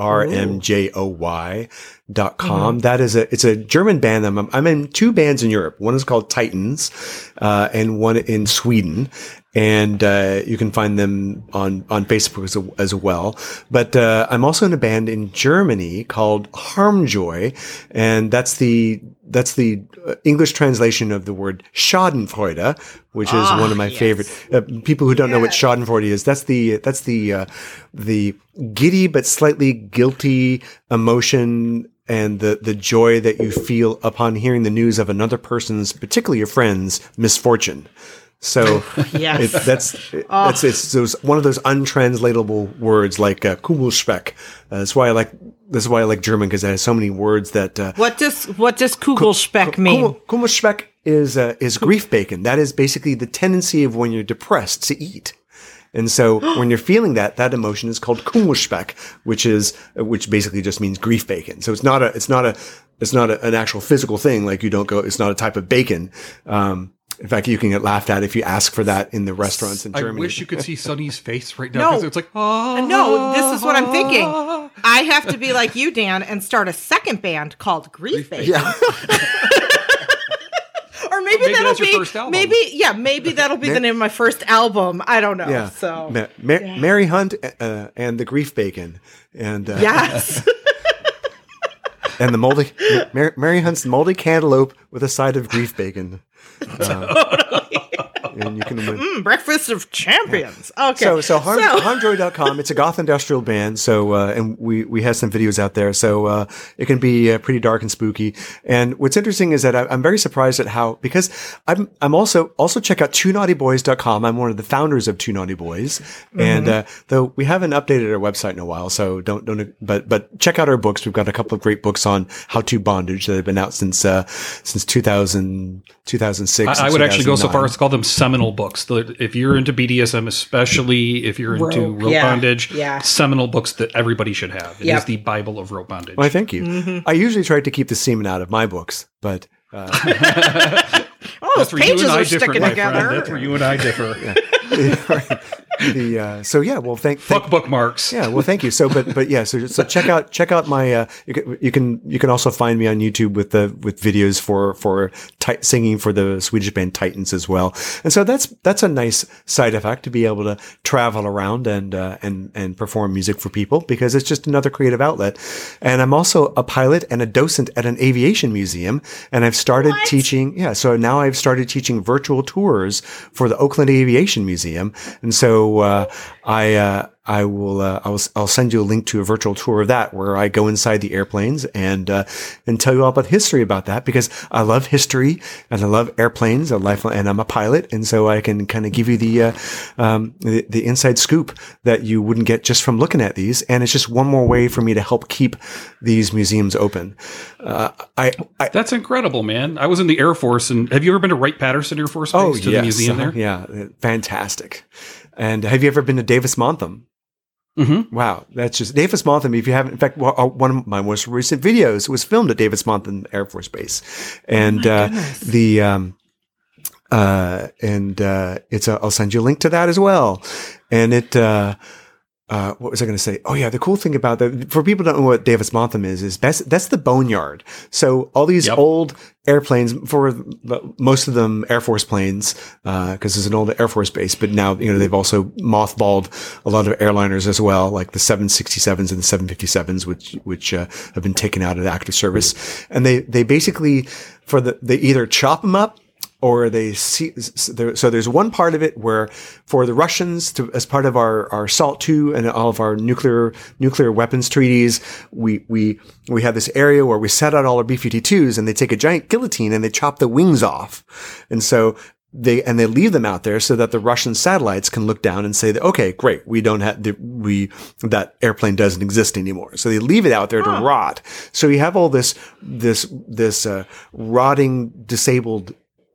dot com. Mm-hmm. That is a, it's a German band. I'm, I'm in two bands in Europe. One is called Titans, uh, and one in Sweden. And, uh, you can find them on, on Facebook as, as well. But, uh, I'm also in a band in Germany called Harmjoy. And that's the, that's the uh, English translation of the word Schadenfreude, which is ah, one of my yes. favorite uh, people who don't know what Schadenfreude is. That's the that's the uh, the giddy but slightly guilty emotion and the, the joy that you feel upon hearing the news of another person's, particularly your friend's, misfortune. So yes. it, that's oh. it's it's those one of those untranslatable words like uh, Kugelspeck. Uh, that's why I like that's why I like German because it has so many words that. Uh, what does what does Kugelspeck mean? Kugelspeck is uh, is grief bacon. That is basically the tendency of when you're depressed to eat. And so when you're feeling that, that emotion is called Kummerspeck, which is, which basically just means grief bacon. So it's not a, it's not a, it's not a, an actual physical thing. Like you don't go, it's not a type of bacon. Um, in fact, you can get laughed at if you ask for that in the restaurants in Germany. I wish you could see Sunny's face right now because no. it's like, oh, no, this is what I'm thinking. I have to be like you, Dan, and start a second band called Grief, Grief Bacon. Yeah. or maybe, maybe that'll be maybe yeah maybe that'll be Ma- the name of my first album. I don't know. Yeah. So Ma- Ma- yeah. Mary Hunt uh, and the Grief Bacon and uh, yes. and the moldy Mary, Mary, Hunt's moldy cantaloupe with a side of grief bacon. Totally. And you can win. Mm, breakfast of champions. Okay. So, so, harm, harmjoy.com, it's a goth industrial band. So, uh, and we, we have some videos out there. So, uh, it can be uh, pretty dark and spooky. And what's interesting is that I, am very surprised at how, because I'm, I'm also, also check out twoknottyboys.com. I'm one of the founders of Two Knotty Boys. Mm-hmm. And, uh, though we haven't updated our website in a while. So don't, don't, but, but check out our books. We've got a couple of great books on how to bondage that have been out since, uh, since 2000, 2006. I, I would actually go so far as to call them seminal books. The, if you're into BDSM, especially if you're into rope, rope yeah, bondage, yeah. seminal books that everybody should have. It yep. is the Bible of rope bondage. Well, thank you. Mm-hmm. I usually try to keep the semen out of my books, but. Uh, oh, those pages are sticking together. That's where you and I differ. Yeah. the uh, so yeah, well, thank, thank fuck bookmarks. Yeah, well, thank you. So, but but yeah, so so check out check out my uh, you can you can, you can also find me on YouTube with the with videos for for ti- singing for the Swedish band Titans as well. And so that's that's a nice side effect to be able to travel around and uh, and and perform music for people because it's just another creative outlet. And I'm also a pilot and a docent at an aviation museum, and I've started what? teaching. Yeah, so now I've started teaching virtual tours for the Oakland Aviation Museum, and so uh, I uh, I will uh, I'll I'll send you a link to a virtual tour of that where I go inside the airplanes and uh, and tell you all about history about that because I love history and I love airplanes. I life and I'm a pilot, and so I can kind of give you the, uh, um, the, the inside scoop that you wouldn't get just from looking at these. And it's just one more way for me to help keep these museums open. Uh, I, I, that's incredible, man. I was in the Air Force, and have you ever been to Wright Patterson Air Force Base oh, to yes. the museum there? Yeah, fantastic. And have you ever been to Davis-Monthan? Mm-hmm. Wow, that's just Davis-Monthan. If you haven't, in fact, uh, one of my most recent videos was filmed at Davis-Monthan Air Force Base, and oh uh, the um, uh, and uh, it's a, I'll send you a link to that as well, and it. Uh, what was I going to say? Oh yeah, the cool thing about that for people don't know what Davis-Monthan is is that's that's the boneyard. So all these yep. old airplanes, for most of them Air Force planes, because uh, it's an old Air Force base. But now you know they've also mothballed a lot of airliners as well, like the 767s and the 757s, which which uh, have been taken out of active service. And they they basically for the they either chop them up or they see so there's one part of it where for the Russians to as part of our our SALT II and all of our nuclear nuclear weapons treaties we we we have this area where we set out all our B52s and they take a giant guillotine and they chop the wings off. And so they and they leave them out there so that the Russian satellites can look down and say that okay great we don't have the, we that airplane doesn't exist anymore. So they leave it out there huh. to rot. So you have all this this this uh, rotting disabled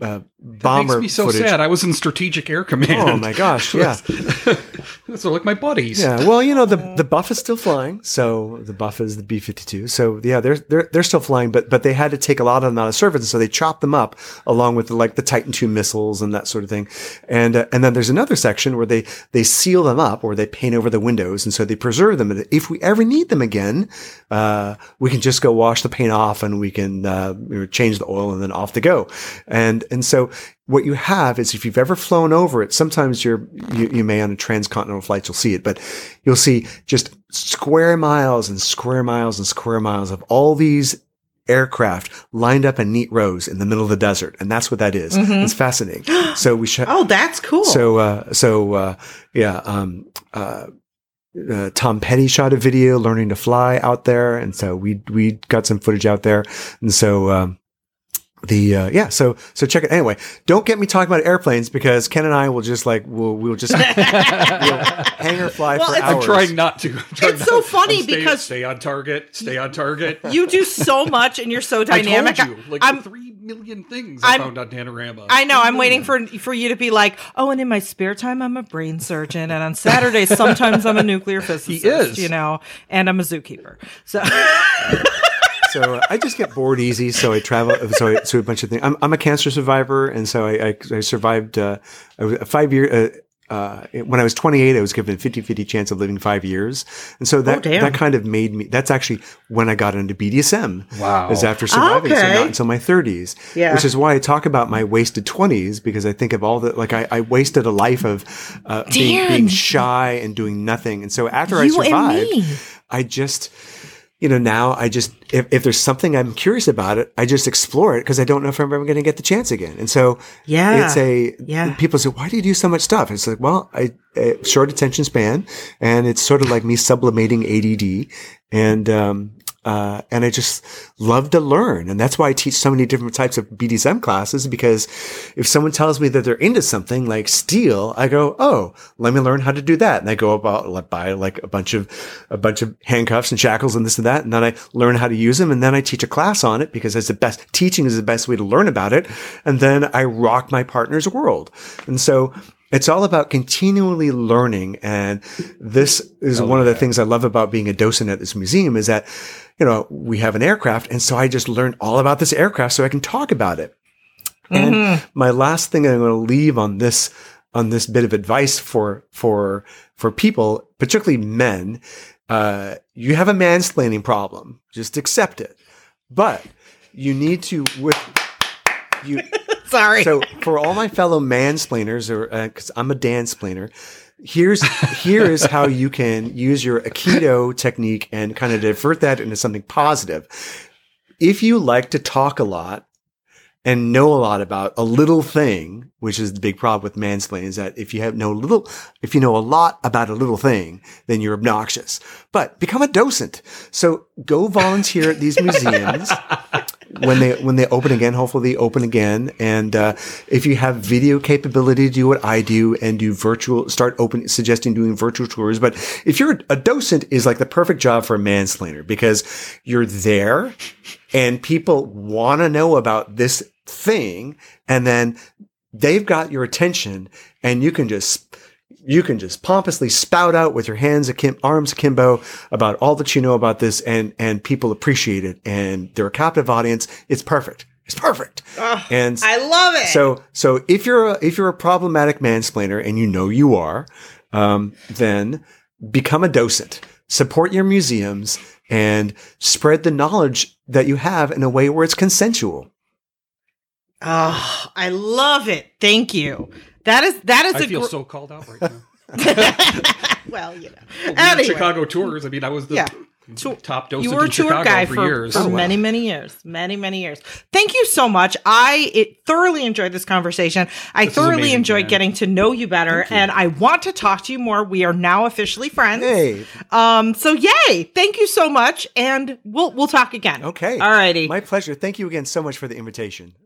uh, bomber. That makes me so footage. sad. I was in Strategic Air Command. Oh my gosh! Yeah, those are like my buddies. Yeah. Well, you know the the Buff is still flying. So the Buff is the B fifty two. So yeah, they're they're they're still flying, but but they had to take a lot of them out of service, so they chopped them up along with the, like the Titan two missiles and that sort of thing. And uh, and then there's another section where they they seal them up or they paint over the windows, and so they preserve them. And if we ever need them again, uh, we can just go wash the paint off, and we can uh, change the oil, and then off to go. And and so what you have is if you've ever flown over it, sometimes you're, you, you may on a transcontinental flight, you'll see it, but you'll see just square miles and square miles and square miles of all these aircraft lined up in neat rows in the middle of the desert. And that's what that is. Mm-hmm. It's fascinating. So we should. oh, that's cool. So, uh, so, uh, yeah, um, uh, uh, Tom Petty shot a video learning to fly out there. And so we, we got some footage out there. And so, um, the uh, yeah so so check it anyway don't get me talking about airplanes because ken and i will just like we'll we'll just we'll hang or fly well, for hours. I'm trying not to trying it's not, so funny stay, because stay on target stay on target. You do so much and you're so dynamic I told you, like I'm, three million things I'm found on Danorama. i know i'm waiting for for you to be like oh and in my spare time i'm a brain surgeon and on saturdays sometimes i'm a nuclear physicist he is. you know and i'm a zookeeper. So so I just get bored easy. So I travel. So I, so a bunch of things. I'm, I'm a cancer survivor, and so I, I, I survived uh, five year. Uh, uh, when I was 28, I was given a 50 50 chance of living five years. And so that, oh, that kind of made me, that's actually when I got into BDSM. Wow. Is after surviving. Okay. So not until my 30s. Yeah. Which is why I talk about my wasted 20s because I think of all the, like, I, I wasted a life of uh, being, being, shy and doing nothing. And so after you I survived, I just, you know, now I just, if, if there's something I'm curious about it, I just explore it because I don't know if I'm ever going to get the chance again. And so Yeah. it's a, Yeah. people say, why do you do so much stuff? It's like, well, I, uh, short attention span and it's sort of like me sublimating ADD and, um, uh, and I just love to learn. And that's why I teach so many different types of BDSM classes because if someone tells me that they're into something like steel, I go, Oh, let me learn how to do that. And I go about buy like a bunch of, a bunch of handcuffs and shackles and this and that. And then I learn how to use them. And then I teach a class on it because that's the best teaching is the best way to learn about it. And then I rock my partner's world. And so it's all about continually learning. And this is one of the things I love about being a docent at this museum is that, you know, we have an aircraft. And so I just learned all about this aircraft so I can talk about it. And my last thing I'm going to leave on this, on this bit of advice for, for, for people, particularly men, uh, you have a mansplaining problem. Just accept it. But you need to, with, you, Sorry. so for all my fellow mansplainers, or uh, because I'm a dansplainer, here's here is how you can use your aikido technique and kind of divert that into something positive. If you like to talk a lot and know a lot about a little thing, which is the big problem with mansplaining, is that if you have no little, if you know a lot about a little thing, then you're obnoxious. But become a docent. So go volunteer at these museums when they when they open again. Hopefully, they open again. And uh, if you have video capability, do what I do and do virtual. Start open suggesting doing virtual tours. But if you're a docent, is like the perfect job for a mansplainer because you're there, and people want to know about this thing, and then they've got your attention, and you can just you can just pompously spout out with your hands akim- arms akimbo about all that you know about this and and people appreciate it and they're a captive audience it's perfect it's perfect and I love it. so so if you're a, if you're a problematic mansplainer and you know you are um, then become a docent support your museums and spread the knowledge that you have in a way where it's consensual oh, I love it. Thank you. That is that is I a feel gr- so called out right now. well, you know. Well, we Anyway. Chicago tours. I mean, I was the Yeah. top docent you were a tour Chicago guy for, for, years. for many many years. Many many years. Thank you so much. I it thoroughly enjoyed this conversation. I This thoroughly amazing, enjoyed Jan. getting to know you better and i want to talk to you more. We are now officially friends. Hey. Um so yay. Thank you so much and we'll we'll talk again. Okay. All righty. My pleasure. Thank you again so much for the invitation. It